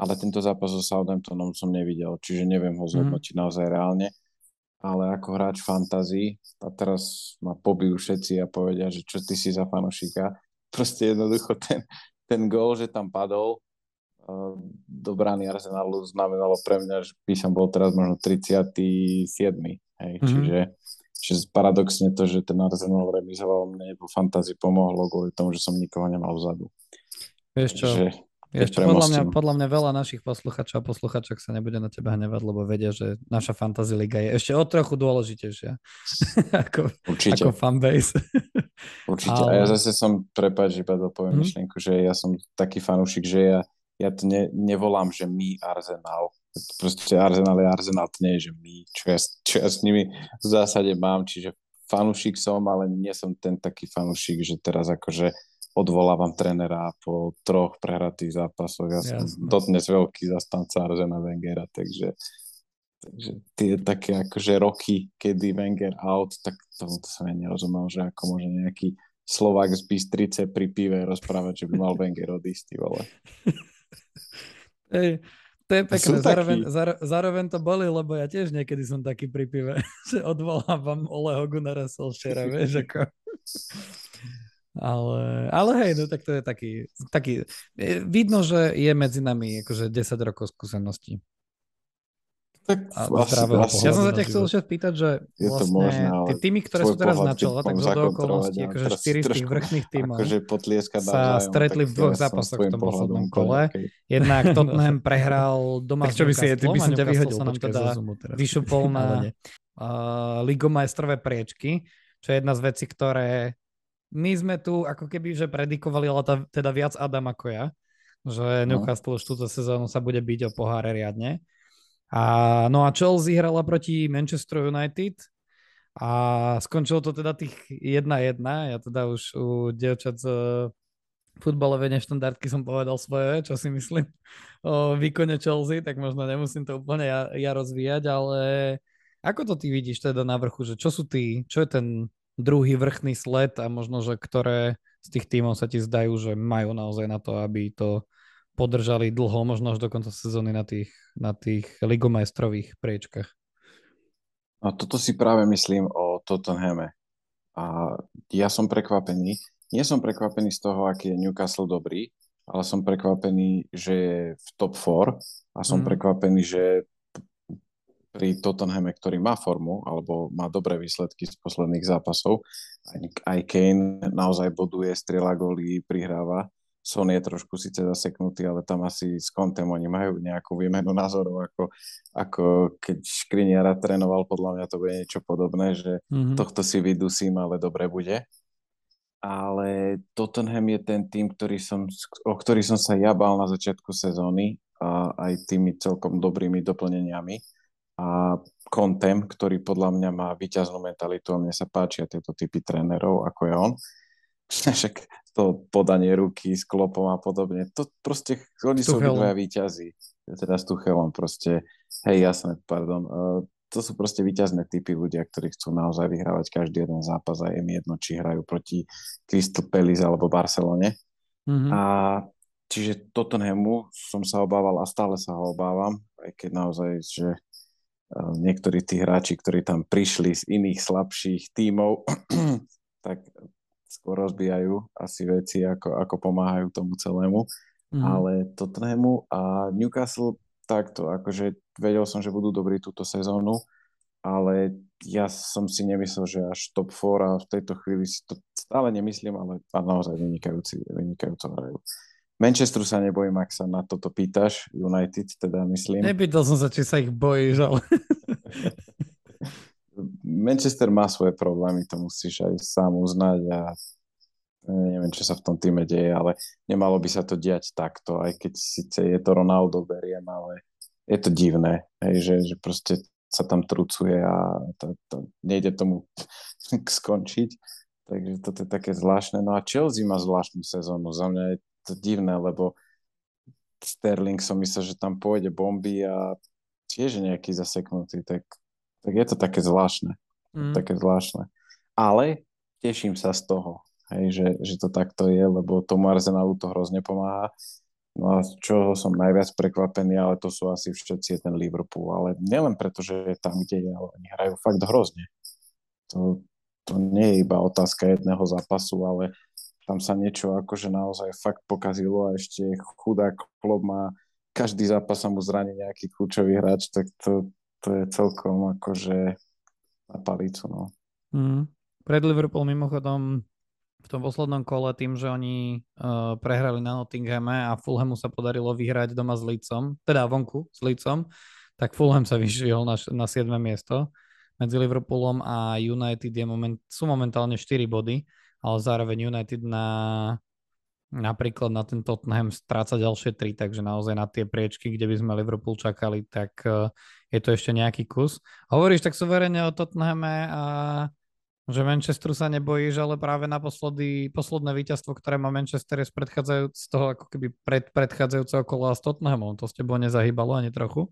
Ale tento zápas so Southamptonom som nevidel, čiže neviem ho zhodnotiť mm. naozaj reálne. Ale ako hráč fantasy, a teraz ma pobijú všetci a povedia, že čo ty si za fanošika. Proste jednoducho ten, ten gól, že tam padol, do brány Arsenalu znamenalo pre mňa, že by som bol teraz možno 37. Hej, mm-hmm. čiže, čiže paradoxne to, že ten Arsenal remizoval mne vo fantázii pomohlo kvôli tomu, že som nikoho nemal vzadu. Vieš čo, Takže, vieš čo podľa, mňa, podľa mňa veľa našich posluchačov a posluchačok sa nebude na teba hnevať, lebo vedia, že naša fantasy liga je ešte o trochu dôležitejšia ako, Určite. ako fanbase. Určite. Ale... A ja zase som, prepáč, iba dopoviem mm-hmm. myšlienku, že ja som taký fanúšik, že ja ja to ne, nevolám, že my Arsenal. Proste Arsenal je Arsenal, to nie je, že my, čo ja, čo ja s nimi v zásade mám, čiže fanúšik som, ale nie som ten taký fanúšik, že teraz akože odvolávam trenera po troch prehratých zápasoch. Ja som Jasne. dodnes veľký zastanca Arzena Wengera, takže, takže tie také akože roky, kedy Wenger out, tak tomu to som ja nerozumel, že ako môže nejaký Slovak z Bystrice pri pive rozprávať, že by mal Wenger odísť, vole. Ej, to je pekné, zároveň, zároveň to boli, lebo ja tiež niekedy som taký pri pive, že odvolávam Oleho Gunnara Solskjaera, vieš, ako... Ale, ale hej, no tak to je taký, taký... Vidno, že je medzi nami akože 10 rokov skúseností. Tak vlastne, vlastne, ja som sa ťa chcel ešte spýtať, že je vlastne to možné, ale tie týmy, ktoré sú teraz na čele, tak zo do okolností, akože 4 z tých vrchných týmov akože sa stretli v dvoch zápasoch v tom poslednom kole. Jednak Tottenham prehral doma tak čo by si, ty by som ťa vyhodil, sa nám teda vyšupol na ligomajstrové priečky, čo je jedna z vecí, ktoré my sme tu ako keby, že predikovali, ale teda viac Adam ako ja, že no. Newcastle už túto sezónu sa bude byť o poháre riadne. A, no a Chelsea hrala proti Manchester United a skončilo to teda tých 1-1. Ja teda už u dievčat z futbalovej neštandardky som povedal svoje, čo si myslím o výkone Chelsea, tak možno nemusím to úplne ja, ja rozvíjať, ale ako to ty vidíš teda na vrchu, že čo sú tí, čo je ten druhý vrchný sled a možno, že ktoré z tých tímov sa ti zdajú, že majú naozaj na to, aby to podržali dlho, možno až do konca sezóny na tých, na tých ligomajstrových priečkach. No toto si práve myslím o Tottenhame. A ja som prekvapený. Nie som prekvapený z toho, aký je Newcastle dobrý, ale som prekvapený, že je v top 4 a som mm. prekvapený, že pri Tottenhame, ktorý má formu alebo má dobré výsledky z posledných zápasov, aj Kane naozaj boduje, strieľa góly, prihráva. Son je trošku síce zaseknutý, ale tam asi s kontem oni majú nejakú výmenu názorov, ako, ako keď Škriniara trénoval, podľa mňa to bude niečo podobné, že mm-hmm. tohto si vydusím, ale dobre bude ale Tottenham je ten tým, ktorý som, o ktorý som sa ja bál na začiatku sezóny a aj tými celkom dobrými doplneniami. A Kontem, ktorý podľa mňa má vyťaznú mentalitu a mne sa páčia tieto typy trénerov, ako je on. Však to podanie ruky s klopom a podobne, to proste, oni sú dvaja výťazí. Teda s Tuchelom proste, hej, jasné, pardon, to sú proste vyťazné typy ľudia, ktorí chcú naozaj vyhrávať každý jeden zápas a je mi jedno, či hrajú proti Crystal Palace alebo Barcelone. Mm-hmm. A čiže Tottenhamu som sa obával a stále sa ho obávam, aj keď naozaj, že e, niektorí tí hráči, ktorí tam prišli z iných slabších tímov, tak skôr rozbijajú asi veci, ako, ako pomáhajú tomu celému. Mm. Ale Tottenhamu a Newcastle takto, akože vedel som, že budú dobrí túto sezónu, ale ja som si nemyslel, že až top 4 a v tejto chvíli si to stále nemyslím, ale a naozaj vynikajúci, vynikajúco hrajú. Manchesteru sa nebojím, ak sa na toto pýtaš, United teda myslím. Nepýtal som sa, či sa ich bojíš, ale... Manchester má svoje problémy, to musíš aj sám uznať a neviem, čo sa v tom týme deje, ale nemalo by sa to diať takto, aj keď síce je to Ronaldo, beriem, ale je to divné, hej, že, že proste sa tam trucuje a to, to nejde tomu skončiť. Takže toto je také zvláštne. No a Chelsea má zvláštnu sezónu. Za mňa je to divné, lebo Sterling som myslel, že tam pôjde bomby a tiež nejaký zaseknutý, tak, tak je to také zvláštne. Mm. Také zvláštne. Ale teším sa z toho, hej, že, že to takto je, lebo tomu Arsenalu to hrozne pomáha. No a z čoho som najviac prekvapený, ale to sú asi všetci ten Liverpool. Ale nielen preto, že je tam, kde je, ale oni hrajú fakt hrozne. To, to nie je iba otázka jedného zápasu, ale tam sa niečo akože naozaj fakt pokazilo a ešte chudák klub má každý zápas sa mu zraní nejaký kľúčový hráč, tak to, to je celkom akože na palicu, no. Mm. Pred Liverpool mimochodom v tom poslednom kole tým, že oni uh, prehrali na Nottinghame a Fulhamu sa podarilo vyhrať doma s Lícom, teda vonku s Lícom, tak Fulham sa vyšiel na, na 7. miesto. Medzi Liverpoolom a United je moment, sú momentálne 4 body, ale zároveň United na napríklad na ten Tottenham stráca ďalšie 3, takže naozaj na tie priečky, kde by sme Liverpool čakali, tak uh, je to ešte nejaký kus. Hovoríš tak suverene o Tottenhame a že Manchesteru sa nebojíš, ale práve naposledy, posledné víťazstvo, ktoré má Manchester je z, z toho ako keby pred, predchádzajúceho kola s Tottenhamom. To s tebou nezahýbalo ani trochu?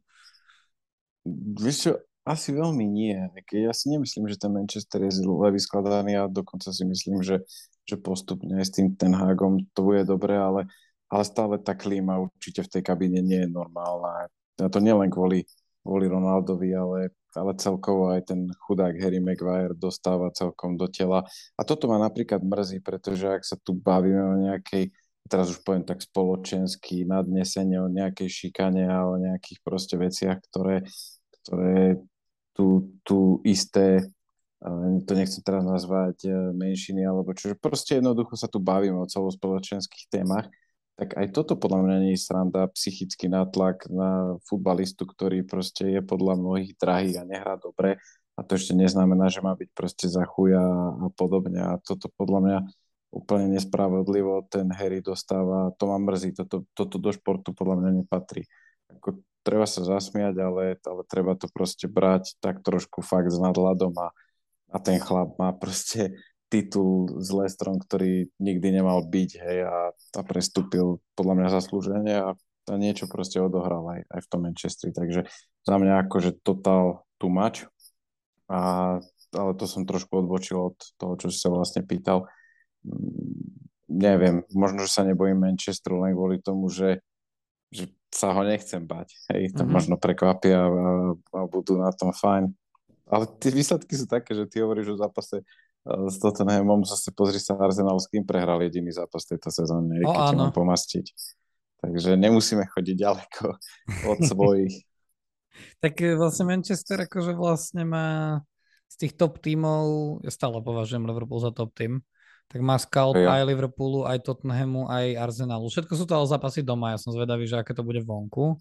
Vieš čo, asi veľmi nie. Ja si nemyslím, že ten Manchester je zle vyskladaný a dokonca si myslím, že, že postupne s tým ten Hagom to bude dobre, ale, ale stále tá klíma určite v tej kabíne nie je normálna. A to nielen kvôli, kvôli Ronaldovi, ale ale celkovo aj ten chudák Harry Maguire dostáva celkom do tela. A toto ma napríklad mrzí, pretože ak sa tu bavíme o nejakej, teraz už poviem tak spoločensky, nadnesenie o nejakej šikane a o nejakých proste veciach, ktoré, ktoré tu, tu isté to nechcem teraz nazvať e, menšiny, alebo čo, proste jednoducho sa tu bavíme o celospoločenských témach tak aj toto podľa mňa nie je sranda, psychický nátlak na futbalistu, ktorý proste je podľa mnohých drahý a nehrá dobre. A to ešte neznamená, že má byť proste za chuja a podobne. A toto podľa mňa úplne nespravodlivo ten Harry dostáva, to ma mrzí, toto, toto do športu podľa mňa nepatrí. Ako, treba sa zasmiať, ale, ale treba to proste brať tak trošku fakt s nadhľadom a, a ten chlap má proste titul s Lestrom, ktorý nikdy nemal byť, hej, a, a prestúpil podľa mňa zaslúženie a, a niečo proste odohral aj, aj v tom Manchestri, takže za mňa akože total too much a ale to som trošku odbočil od toho, čo si sa vlastne pýtal. Mm, neviem, možno, že sa nebojím Manchesteru len kvôli tomu, že, že sa ho nechcem bať. Hej, to mm-hmm. možno prekvapia a, a budú na tom fajn. Ale tie výsledky sú také, že ty hovoríš o zápase s Tottenhamom, zase pozri sa Arsenal, s kým prehral jediný zápas tejto sezóne, o, keď mám pomastiť. Takže nemusíme chodiť ďaleko od svojich. tak e, vlastne Manchester akože vlastne má z tých top tímov, ja stále považujem Liverpool za top tým, tak má scout ja. aj Liverpoolu, aj Tottenhamu, aj Arsenalu. Všetko sú to ale zápasy doma, ja som zvedavý, že aké to bude vonku.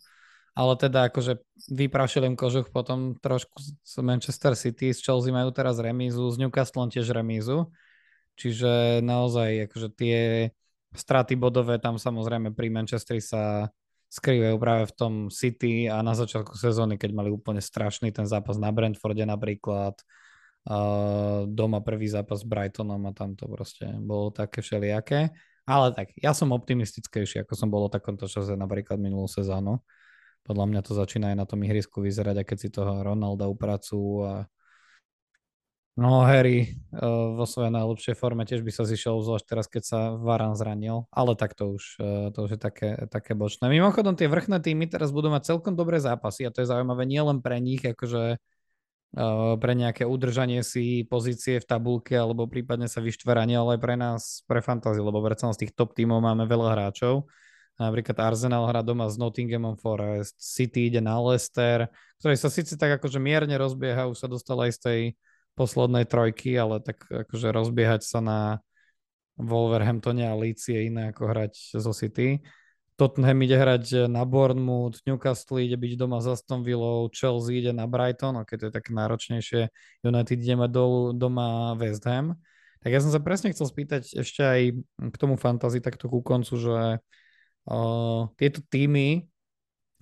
Ale teda akože vyprašil im kožuch potom trošku z Manchester City, z Chelsea majú teraz remízu, z Newcastle tiež remízu. Čiže naozaj akože tie straty bodové tam samozrejme pri Manchesteri sa skrývajú práve v tom City a na začiatku sezóny, keď mali úplne strašný ten zápas na Brentforde napríklad, uh, doma prvý zápas s Brightonom a tam to proste bolo také všelijaké. Ale tak, ja som optimistickejší, ako som bol o takomto čase napríklad minulú sezónu. Podľa mňa to začína aj na tom ihrisku vyzerať, a keď si toho Ronalda upracujú a No Harry uh, vo svojej najlepšej forme tiež by sa zišiel, zvlášť teraz, keď sa Varan zranil, ale tak to už, uh, to už je také, také bočné. Mimochodom, tie vrchné týmy teraz budú mať celkom dobré zápasy a to je zaujímavé nielen pre nich, akože pre nejaké udržanie si pozície v tabulke alebo prípadne sa vyštveranie, ale aj pre nás, pre fantasy, lebo predsa z tých top tímov máme veľa hráčov. Napríklad Arsenal hrá doma s Nottinghamom Forest, City ide na Leicester, ktorý sa síce tak akože mierne rozbieha, už sa dostal aj z tej poslednej trojky, ale tak akože rozbiehať sa na Wolverhamptone a Leeds je iné ako hrať zo City. Tottenham ide hrať na Bournemouth, Newcastle ide byť doma za Aston Villou, Chelsea ide na Brighton, keď to je také náročnejšie, United ide mať do, doma West Ham. Tak ja som sa presne chcel spýtať ešte aj k tomu fantasy takto ku koncu, že tieto týmy,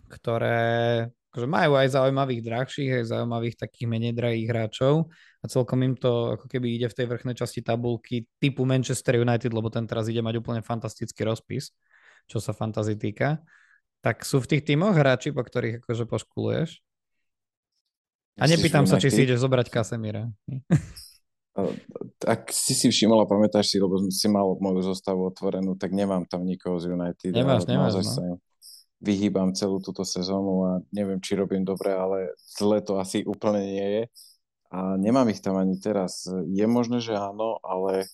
ktoré akože majú aj zaujímavých drahších, aj zaujímavých takých menej drahých hráčov a celkom im to ako keby ide v tej vrchnej časti tabulky typu Manchester United, lebo ten teraz ide mať úplne fantastický rozpis čo sa fantasy týka. Tak sú v tých týmoch hráči, po ktorých akože poškuluješ? A nepýtam sa, či si ideš zobrať Kasemíra. Ak si si všimol a pamätáš si, lebo si mal moju zostavu otvorenú, tak nemám tam nikoho z United. Nemáš, nemáš, no. vyhýbam celú túto sezónu a neviem, či robím dobre, ale zle to asi úplne nie je. A nemám ich tam ani teraz. Je možné, že áno, ale,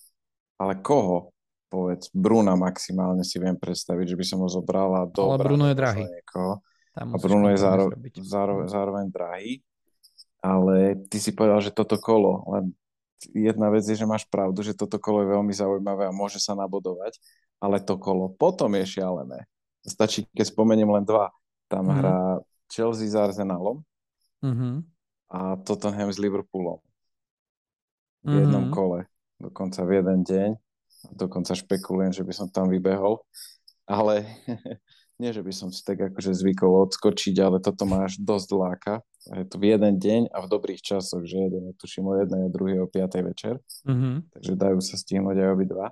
ale koho? povedz, Bruna maximálne si viem predstaviť, že by som ho zobrala do Ale Bruno je drahý. A Bruno je záro, zároveň, zároveň drahý. Ale ty si povedal, že toto kolo, len jedna vec je, že máš pravdu, že toto kolo je veľmi zaujímavé a môže sa nabodovať, ale to kolo potom je šialené. Stačí, keď spomeniem len dva. Tam mm-hmm. hrá Chelsea s Arsenalom mm-hmm. a Tottenham s Liverpoolom. V mm-hmm. jednom kole. Dokonca v jeden deň dokonca špekulujem, že by som tam vybehol, ale nie, že by som si tak akože zvykol odskočiť, ale toto ma až dosť láka. Je to v jeden deň a v dobrých časoch, že jeden je tuším o jednej a druhý o piatej večer, mm-hmm. takže dajú sa stihnúť aj obidva.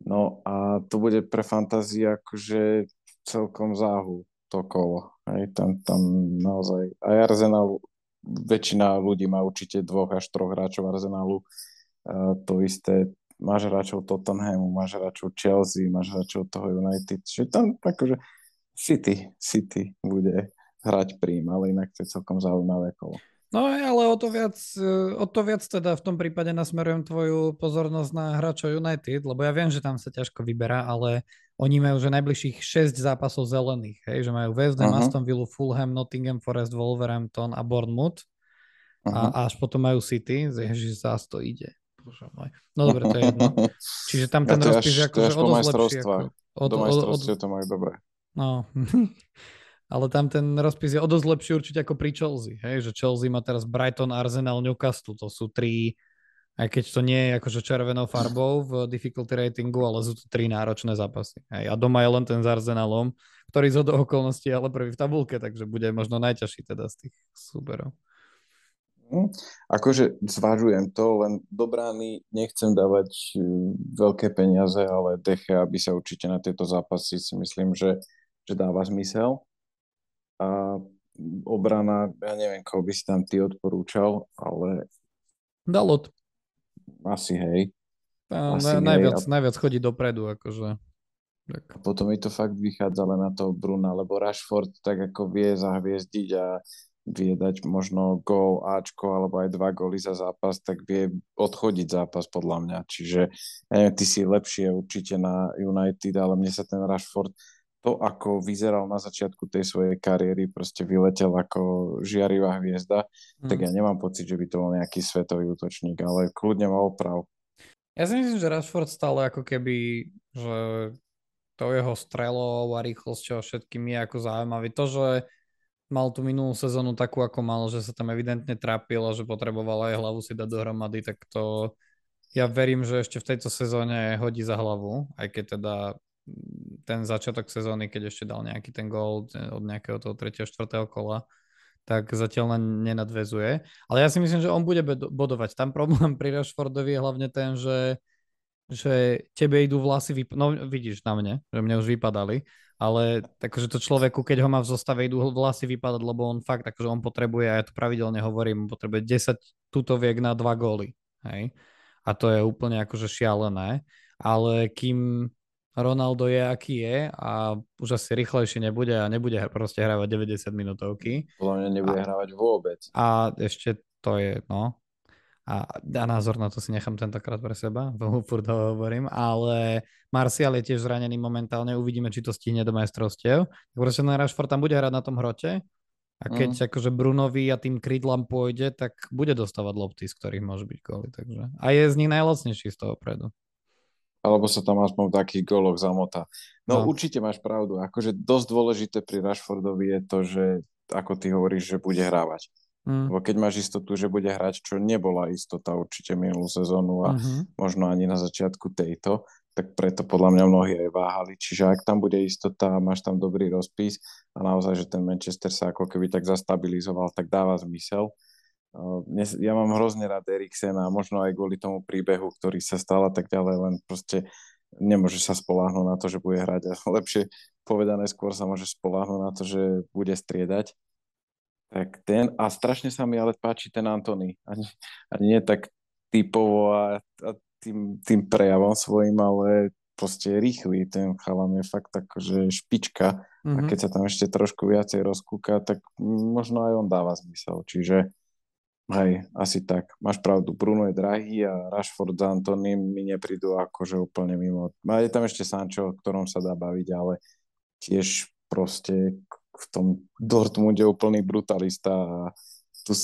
No a to bude pre fantáziu akože celkom záhu to kolo. Hej, tam, tam naozaj aj Arsenal, väčšina ľudí má určite dvoch až troch hráčov Arsenalu. Uh, to isté máš hráčov Tottenhamu, máš hráčov Chelsea, máš hráčov toho United, čiže tam akože City, City bude hrať prím, ale inak to je celkom zaujímavé kolo. No ale o to viac, o to viac teda v tom prípade nasmerujem tvoju pozornosť na hráčov United, lebo ja viem, že tam sa ťažko vyberá, ale oni majú že najbližších 6 zápasov zelených, hej, že majú West Ham, uh-huh. Aston Villa, Fulham, Nottingham Forest, Wolverhampton a Bournemouth uh-huh. a až potom majú City, ježiš, zás to ide. Bože môj. No dobre, to je jedno. Čiže tam ten ja rozpis je akože o dosť lepší. Ako, od, do majstrovstiev to majú dobre. No, ale tam ten rozpis je o dosť lepší určite ako pri Chelsea. Hej? Že Chelsea má teraz Brighton, Arsenal, Newcastle. To sú tri, aj keď to nie je akože červenou farbou v difficulty ratingu, ale sú to tri náročné zápasy. Hej? A doma je len ten s Arsenalom, ktorý zo do okolností je ale prvý v tabulke, takže bude možno najťažší teda z tých súberov. Hm? Akože zvažujem to, len do brány nechcem dávať e, veľké peniaze, ale Deche, aby sa určite na tieto zápasy si myslím, že, že dáva zmysel. A obrana, ja neviem, koho by si tam ty odporúčal, ale Dalot. Asi hej. Asi na, najviac, a... najviac chodí dopredu, akože. Tak. A potom mi to fakt vychádza len na toho Bruna, lebo Rashford tak ako vie zahviezdiť a vie dať možno gól Ačko alebo aj dva góly za zápas, tak vie odchodiť zápas podľa mňa. Čiže neviem, ty si lepšie určite na United, ale mne sa ten Rashford to, ako vyzeral na začiatku tej svojej kariéry, proste vyletel ako žiarivá hviezda, mm. tak ja nemám pocit, že by to bol nejaký svetový útočník, ale kľudne má oprav. Ja si myslím, že Rashford stále ako keby, že to jeho strelou a rýchlosťou všetkým je ako zaujímavý. To, že mal tú minulú sezónu takú, ako mal, že sa tam evidentne trápil a že potreboval aj hlavu si dať dohromady, tak to ja verím, že ešte v tejto sezóne hodí za hlavu, aj keď teda ten začiatok sezóny, keď ešte dal nejaký ten gól od nejakého toho 3. 4. kola, tak zatiaľ len nenadvezuje. Ale ja si myslím, že on bude bodovať. Tam problém pri Rashfordovi je hlavne ten, že, že tebe idú vlasy, vyp- no vidíš na mne, že mne už vypadali, ale takže to človeku, keď ho má v zostave, idú vlasy vypadať, lebo on fakt, akože on potrebuje, a ja to pravidelne hovorím, on potrebuje 10 tutoviek na dva góly, hej. A to je úplne akože šialené, ale kým Ronaldo je, aký je a už asi rýchlejšie nebude a nebude proste hrávať 90 minútovky. Podľa mňa nebude a, hrávať vôbec. A ešte to je, no, a, a názor na to si nechám tentokrát pre seba, furt ho hovorím, ale Martial je tiež zranený momentálne, uvidíme, či to stihne do majstrovstiev. Proste na Rashford tam bude hrať na tom hrote a keď mm. akože Brunovi a tým krídlam pôjde, tak bude dostávať lopty, z ktorých môže byť góly. Takže. A je z nich najlacnejší z toho predu. Alebo sa tam aspoň v takých goloch zamotá. No, no určite máš pravdu. Akože dosť dôležité pri Rashfordovi je to, že ako ty hovoríš, že bude hrávať. Mm. Lebo keď máš istotu, že bude hrať, čo nebola istota určite minulú sezónu a mm-hmm. možno ani na začiatku tejto, tak preto podľa mňa mnohí aj váhali. Čiže ak tam bude istota, máš tam dobrý rozpis a naozaj, že ten Manchester sa ako keby tak zastabilizoval, tak dáva zmysel. Ja mám hrozne rád Eriksena a možno aj kvôli tomu príbehu, ktorý sa stal a tak ďalej, len proste nemôže sa spoláhnuť na to, že bude hrať a lepšie povedané skôr sa môže spoláhnuť na to, že bude striedať tak ten, a strašne sa mi ale páči ten Antony. Ani, ani nie tak typovo a, a tým, tým prejavom svojim, ale proste rýchly. Ten chalan je fakt že špička mm-hmm. a mhm. keď sa tam ešte trošku viacej rozkúka, tak možno aj on dáva zmysel. Čiže hej, asi tak. Máš pravdu, Bruno je drahý a Rashford s Antonym mi neprídu akože úplne mimo. A je tam ešte Sancho, o ktorom sa dá baviť, ale tiež proste v tom Dortmunde úplný brutalista a tu,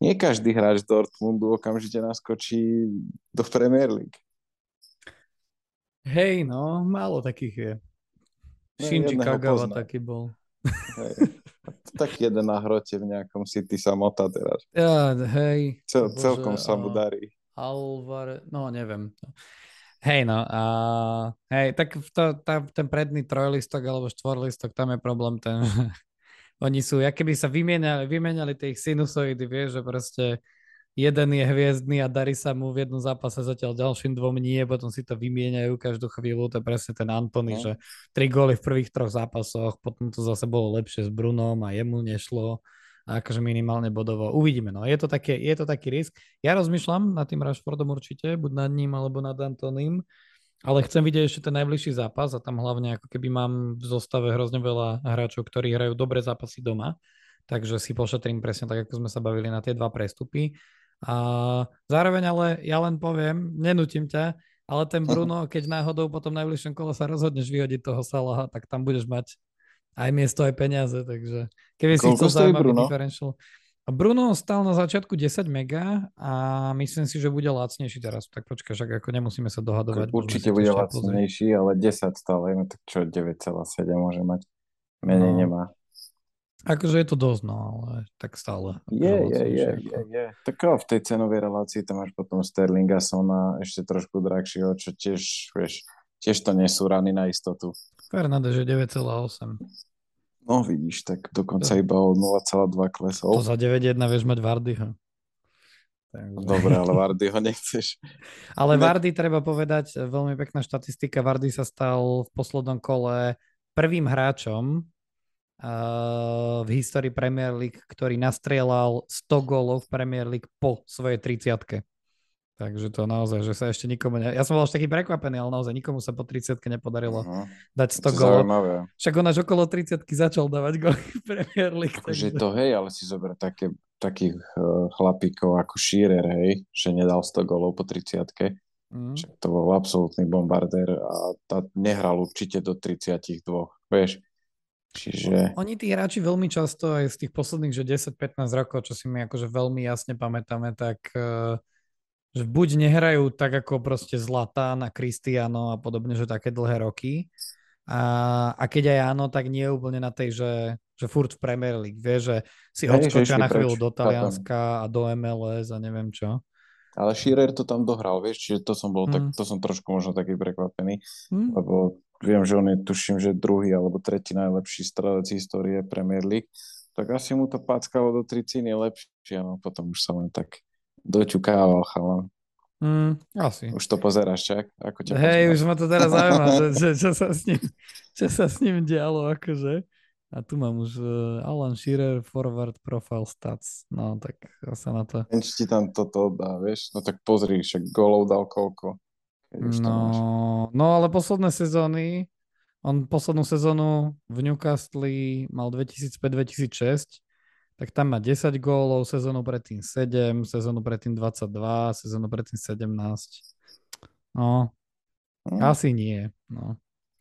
nie každý hráč Dortmundu okamžite naskočí do Premier League. Hej, no, málo takých je. No, Shinji Kagawa taký bol. Hej. Tak jeden na hrote v nejakom City sa motá teraz. Ja, hej. Cel, bože, celkom sa mu darí. Alvar, no neviem. Hej, no a hej, tak to, tá, ten predný trojlistok alebo štvorlistok, tam je problém ten, oni sú, aké by sa vymieniali, vymieniali tie ich sinusoidy, vieš, že proste jeden je hviezdny a darí sa mu v jednom zápase zatiaľ ďalším dvom nie, potom si to vymieňajú každú chvíľu, to je presne ten Antony, no. že tri góly v prvých troch zápasoch, potom to zase bolo lepšie s Brunom a jemu nešlo akože minimálne bodovo. Uvidíme, no. Je to, také, je to taký risk. Ja rozmýšľam nad tým Rashfordom určite, buď nad ním alebo nad Antonym, ale chcem vidieť ešte ten najbližší zápas a tam hlavne ako keby mám v zostave hrozne veľa hráčov, ktorí hrajú dobré zápasy doma, takže si pošetrím presne tak, ako sme sa bavili na tie dva prestupy. A zároveň ale ja len poviem, nenutím ťa, ale ten Bruno, keď náhodou po tom najbližšom kole sa rozhodneš vyhodiť toho Salaha, tak tam budeš mať aj miesto, aj peniaze, takže keby si chcel zaujímavý Bruno? differential. Bruno stal na začiatku 10 mega a myslím si, že bude lacnejší teraz. Tak počkaj, však ako nemusíme sa dohadovať. Určite bude lacnejší, ale 10 stále, no tak čo 9,7 môže mať. Menej no. nemá. Akože je to dosť, no, ale tak stále. Je, je, je, je, je. Tak v tej cenovej relácii tam máš potom Sterlinga, Sona, ešte trošku drahšieho, čo tiež, vieš, tiež to nie sú rany na istotu. Fernández je 9,8. No vidíš, tak dokonca to... iba o 0,2 klesol. To za 9,1 vieš mať Vardyho. Dobre, ale Vardy ho nechceš. Ale ne... Vardy, treba povedať, veľmi pekná štatistika. Vardy sa stal v poslednom kole prvým hráčom uh, v histórii Premier League, ktorý nastrieľal 100 gólov v Premier League po svojej 30 Takže to naozaj, že sa ešte nikomu... Ne... Ja som bol až taký prekvapený, ale naozaj nikomu sa po 30 nepodarilo uh-huh. dať 100 gólov. Však on až okolo 30 začal dávať góly v Premier League. Takže takže... to hej, ale si zober také, takých uh, chlapíkov ako Shearer, hej, že nedal 100 gólov po 30 mm. Však to bol absolútny bombardér a tá nehral určite do 32, vieš. Čiže... Oni tí hráči veľmi často aj z tých posledných, že 10-15 rokov, čo si my akože veľmi jasne pamätáme, tak uh, že buď nehrajú tak ako proste Zlatán a Cristiano a podobne, že také dlhé roky. A, a keď aj áno, tak nie je úplne na tej, že, že furt v Premier League. Vie, že si odskočia na chvíľu do Talianska a do MLS a neviem čo. Ale Shearer to tam dohral, vieš, čiže to som bol, mm. tak, to som trošku možno taký prekvapený, mm. lebo viem, že on je, tuším, že druhý alebo tretí najlepší strelec histórie Premier League, tak asi mu to páckalo do 30 je lepšie, no potom už sa len tak doťukával chalan. Mm, asi. Už to pozeráš, čak? Ako ťa Hej, už ma to teraz zaujíma, že, že, čo, sa s ním, čo sa s ním dialo, akože. A tu mám už uh, Alan Shearer, Forward Profile Stats. No, tak sa na to... Či ti tam toto dá, vieš? No tak pozri, však golov dal koľko. No, no, ale posledné sezóny, on poslednú sezónu v Newcastle mal 2005-2006 tak tam má 10 gólov, sezónu predtým 7, sezónu predtým 22, sezónu predtým 17. No, hmm. asi nie. No.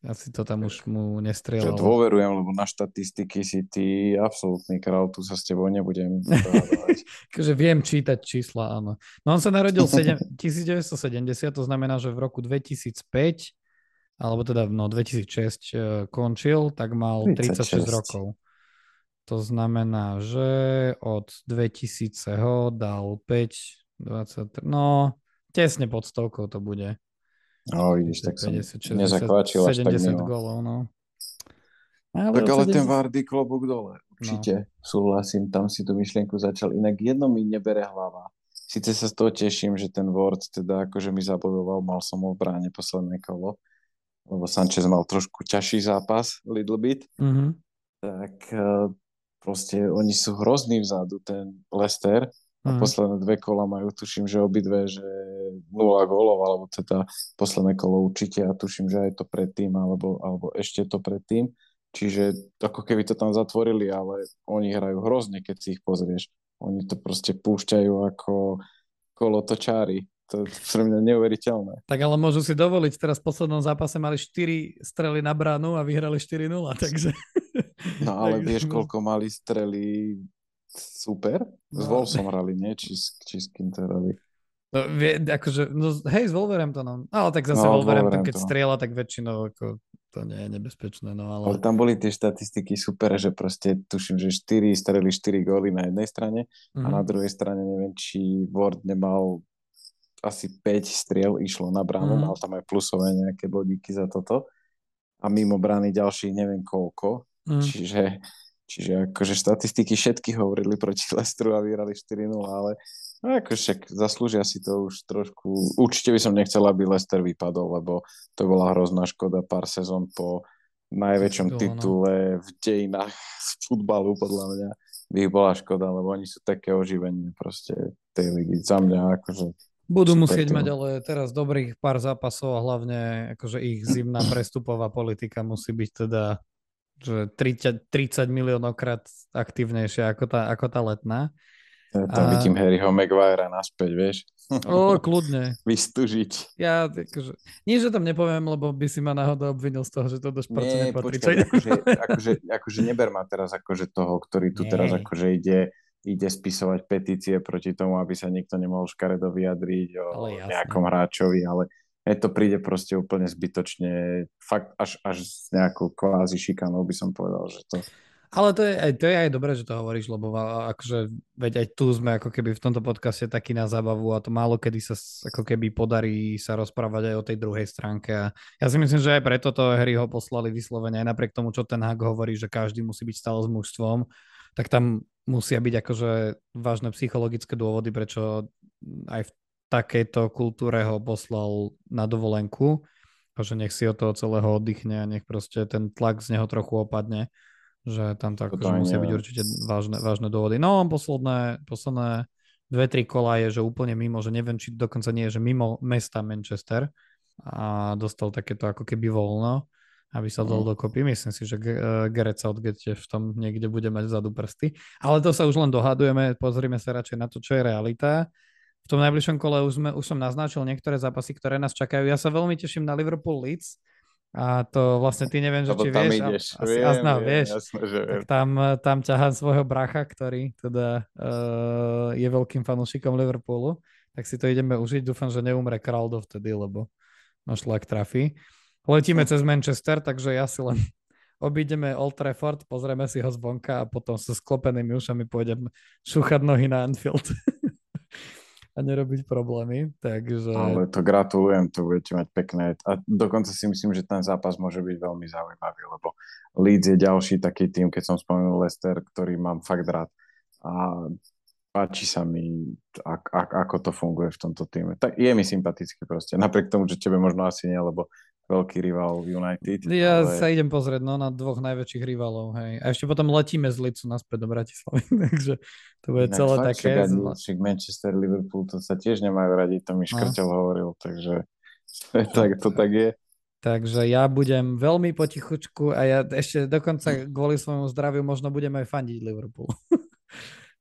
Asi to tam už mu nestrieľalo. Ja dôverujem, lebo na štatistiky si ty absolútny král, tu sa s tebou nebudem Takže viem čítať čísla, áno. No on sa narodil 7, 1970, to znamená, že v roku 2005 alebo teda no 2006 uh, končil, tak mal 36, 36 rokov. To znamená, že od 2000 ho dal 5, 23, no tesne pod stovkou to bude. No vidíš, tak 50, 60, nezakváčil až tak mimo. golov, no. Ale tak ale 70... ten Vardy klobúk dole, určite no. súhlasím, tam si tú myšlienku začal, inak jedno mi nebere hlava. Sice sa z toho teším, že ten Ward teda akože mi zabodoval, mal som ho v bráne posledné kolo, lebo Sanchez mal trošku ťažší zápas, little bit, mm-hmm. tak eh, proste oni sú hrozní vzadu, ten Lester a mm. posledné dve kola majú, tuším, že obidve, že 0 gólov, alebo teda posledné kolo určite a tuším, že aj to predtým, alebo, alebo ešte to predtým. Čiže ako keby to tam zatvorili, ale oni hrajú hrozne, keď si ich pozrieš. Oni to proste púšťajú ako kolo točári. To je pre mňa neuveriteľné. Tak ale môžu si dovoliť, teraz v poslednom zápase mali 4 strely na bránu a vyhrali 4-0, takže... No ale vieš, koľko mali strely super? S no. Wolfsom hrali, nie? Či, či s kým to hrali? No, vie, akože, no, hej, s Wolverhamptonom. Ale tak zase no, Wolverhampton, keď strieľa, tak väčšinou ako, to nie je nebezpečné. No, ale... ale tam boli tie štatistiky super, že proste tuším, že 4 streli 4 góly na jednej strane mm-hmm. a na mhm. druhej strane neviem, či Ward nemal asi 5 striel išlo na bránu, mm. mal tam aj plusové nejaké bodíky za toto a mimo brány ďalších neviem koľko. Mm. Čiže, čiže akože štatistiky všetky hovorili proti Lestru a vyhrali 4-0, ale no ako však zaslúžia si to už trošku. Určite by som nechcel, aby Lester vypadol, lebo to bola hrozná škoda pár sezón po najväčšom no. titule v dejinách futbalu, podľa mňa by ich bola škoda, lebo oni sú také oživenie proste tej ligy. Za mňa akože budú musieť mať ale teraz dobrých pár zápasov a hlavne akože ich zimná prestupová politika musí byť teda že 30, 30 miliónov krát aktívnejšia ako tá, ako tá letná. Ja tam a... vidím Harryho Maguirea naspäť, vieš. O, kľudne. Vystúžiť. Ja, akože, nie, že tam nepoviem, lebo by si ma náhodou obvinil z toho, že to do športu nie, nepatrí. Počkaj, akože, akože, akože neber ma teraz akože toho, ktorý tu nie. teraz akože ide ide spisovať petície proti tomu, aby sa nikto nemohol škaredo vyjadriť o nejakom hráčovi, ale mne to príde proste úplne zbytočne, fakt až, až s nejakou kvázi šikanou by som povedal, že to... Ale to je, to je aj dobré, že to hovoríš, lebo akože, veď aj tu sme ako keby v tomto podcaste taký na zábavu a to málo kedy sa ako keby podarí sa rozprávať aj o tej druhej stránke a ja si myslím, že aj preto to hry ho poslali vyslovene, aj napriek tomu, čo ten Hag hovorí, že každý musí byť stále s mužstvom, tak tam musia byť akože vážne psychologické dôvody, prečo aj v takejto kultúre ho poslal na dovolenku, že nech si od toho celého oddychne a nech proste ten tlak z neho trochu opadne, že tam to akože musia byť určite vážne, vážne dôvody. No, posledné, posledné dve, tri kola je, že úplne mimo, že neviem, či dokonca nie je, že mimo mesta Manchester a dostal takéto ako keby voľno, aby sa dal mm. dokopy. Myslím si, že uh, Gareth Southgate v tom niekde bude mať vzadu prsty. Ale to sa už len dohadujeme, pozrime sa radšej na to, čo je realita. V tom najbližšom kole už, sme, už som naznačil niektoré zápasy, ktoré nás čakajú. Ja sa veľmi teším na Liverpool Leeds a to vlastne ty neviem, že či vieš, ideš. asi viem, azná, viem, vieš. Jasné, že viem. Tak tam, tam ťahám svojho bracha, ktorý teda uh, je veľkým fanúšikom Liverpoolu, tak si to ideme užiť. Dúfam, že neumre král dovtedy, lebo no šlak trafí. Letíme cez Manchester, takže ja si len obídeme Old Trafford, pozrieme si ho zvonka a potom so sklopenými ušami pôjdem šúchať nohy na Anfield. a nerobiť problémy, takže... Ale to gratulujem, to budete mať pekné. A dokonca si myslím, že ten zápas môže byť veľmi zaujímavý, lebo Leeds je ďalší taký tým, keď som spomenul Leicester, ktorý mám fakt rád. A páči sa mi, ak, ak, ako to funguje v tomto týme. Tak je mi sympatický proste, napriek tomu, že tebe možno asi nie, lebo veľký rival United. Ja ale... sa idem pozrieť no, na dvoch najväčších rivalov. Hej. A ešte potom letíme z Licu naspäť do Bratislavy, takže to bude Inak celé fakt, také. Však Manchester, Liverpool, to sa tiež nemajú radi, to mi no. Škrtel hovoril, takže tak, to tak je. Takže ja budem veľmi potichučku a ja ešte dokonca kvôli svojmu zdraviu možno budem aj fandiť Liverpool.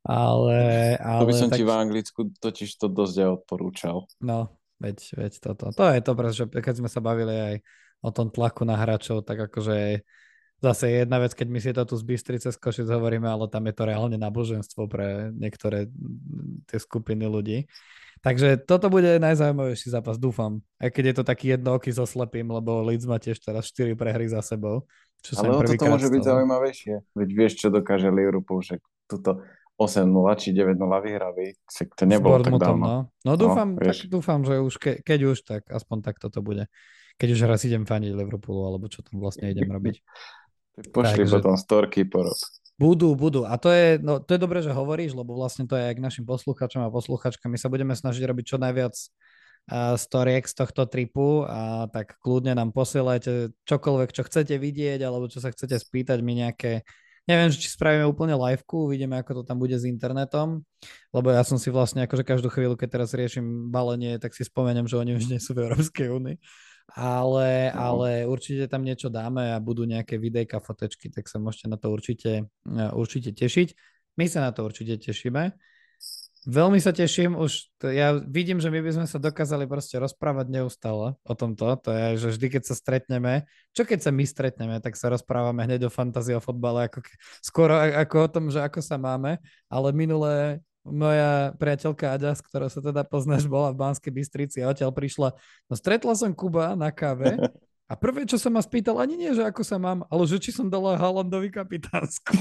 ale, ale... To by som tak... ti v Anglicku totiž to dosť aj odporúčal. No, Veď, veď toto. To je to, že keď sme sa bavili aj o tom tlaku na hráčov, tak akože zase jedna vec, keď my si to tu z Bystrice z Košic hovoríme, ale tam je to reálne náboženstvo pre niektoré tie skupiny ľudí. Takže toto bude najzaujímavejší zápas, dúfam. Aj keď je to taký jednooký so slepým, lebo Leeds má tiež teraz 4 prehry za sebou. Čo ale o toto môže byť zaujímavejšie. Veď vieš, čo dokáže Liverpool, že tuto 8-0 či 9-0 vyhrali, to nebolo tak dávno. No, no dúfam, no, tak dúfam, že už ke, keď už, tak aspoň tak toto bude. Keď už raz idem faniť Liverpoolu, alebo čo tam vlastne idem robiť. Pošli Takže... potom storky porod. Budú, budú. A to je, no, to je dobré, že hovoríš, lebo vlastne to je aj k našim posluchačom a posluchačkám. My sa budeme snažiť robiť čo najviac storiek z tohto tripu a tak kľudne nám posielajte čokoľvek, čo chcete vidieť alebo čo sa chcete spýtať, my nejaké Neviem, či spravíme úplne liveku, uvidíme, ako to tam bude s internetom, lebo ja som si vlastne akože každú chvíľu, keď teraz riešim balenie, tak si spomeniem, že oni už nie sú v Európskej únii. Ale, no. ale určite tam niečo dáme a budú nejaké videjka, fotečky, tak sa môžete na to určite, určite tešiť. My sa na to určite tešíme. Veľmi sa teším, už to, ja vidím, že my by sme sa dokázali proste rozprávať neustále o tomto, to je, že vždy, keď sa stretneme, čo keď sa my stretneme, tak sa rozprávame hneď o fantázii o fotbale, ako, skoro ako o tom, že ako sa máme, ale minulé moja priateľka Aďa, s ktorou sa teda poznáš, bola v Banskej Bystrici a odtiaľ prišla, no stretla som Kuba na káve A prvé, čo som ma spýtal, ani nie, že ako sa mám, ale že či som dala Haalandovi kapitánsku.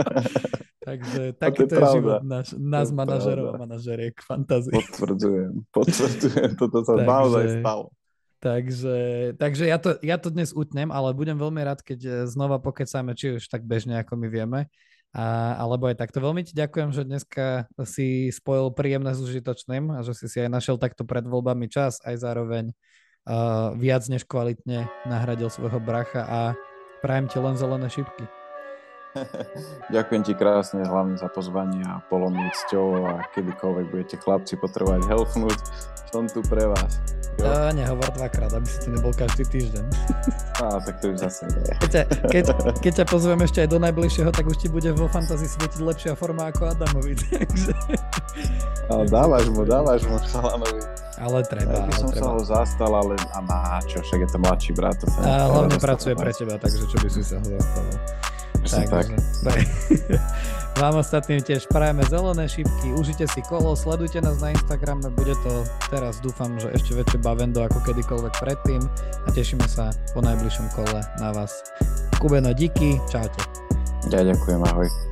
Takže takýto je, je život náš, nás manažerov a manažeriek fantázie. Potvrdzujem, potvrdzujem, toto sa takže, naozaj stalo. Takže, takže ja, to, ja to dnes utnem, ale budem veľmi rád, keď eh, znova pokecáme, či už tak bežne, ako my vieme. A, alebo aj takto. Veľmi ti ďakujem, že dneska si spojil príjemné s užitočným a že si si aj našiel takto pred voľbami čas, aj zároveň viac než kvalitne nahradil svojho bracha a prajem ti len zelené šipky. Ďakujem ti krásne hlavne za pozvanie a polomnúť cťou a kedykoľvek budete chlapci potrebovať helfnúť, som tu pre vás. Jo? Ja, nehovor dvakrát, aby si tu nebol každý týždeň. Á, tak to už zase nie. Keď ťa, keď, keď ťa pozvem ešte aj do najbližšieho, tak už ti bude vo fantázii svietiť lepšia forma ako Adamovi. Takže... A dávaš mu, dávaš mu Chalanovi. Ale treba. Ja by som treba. sa ho zastal, ale a na čo, však je to mladší brat. To a hlavne pracuje pre teba, takže čo by si sa ho zastal. Takže, tak. tak. Vám ostatným tiež prajeme zelené šipky, užite si kolo, sledujte nás na Instagrame, bude to teraz dúfam, že ešte väčšie bavendo ako kedykoľvek predtým a tešíme sa po najbližšom kole na vás. Kubeno, díky, čaute. Ja ďakujem, ahoj.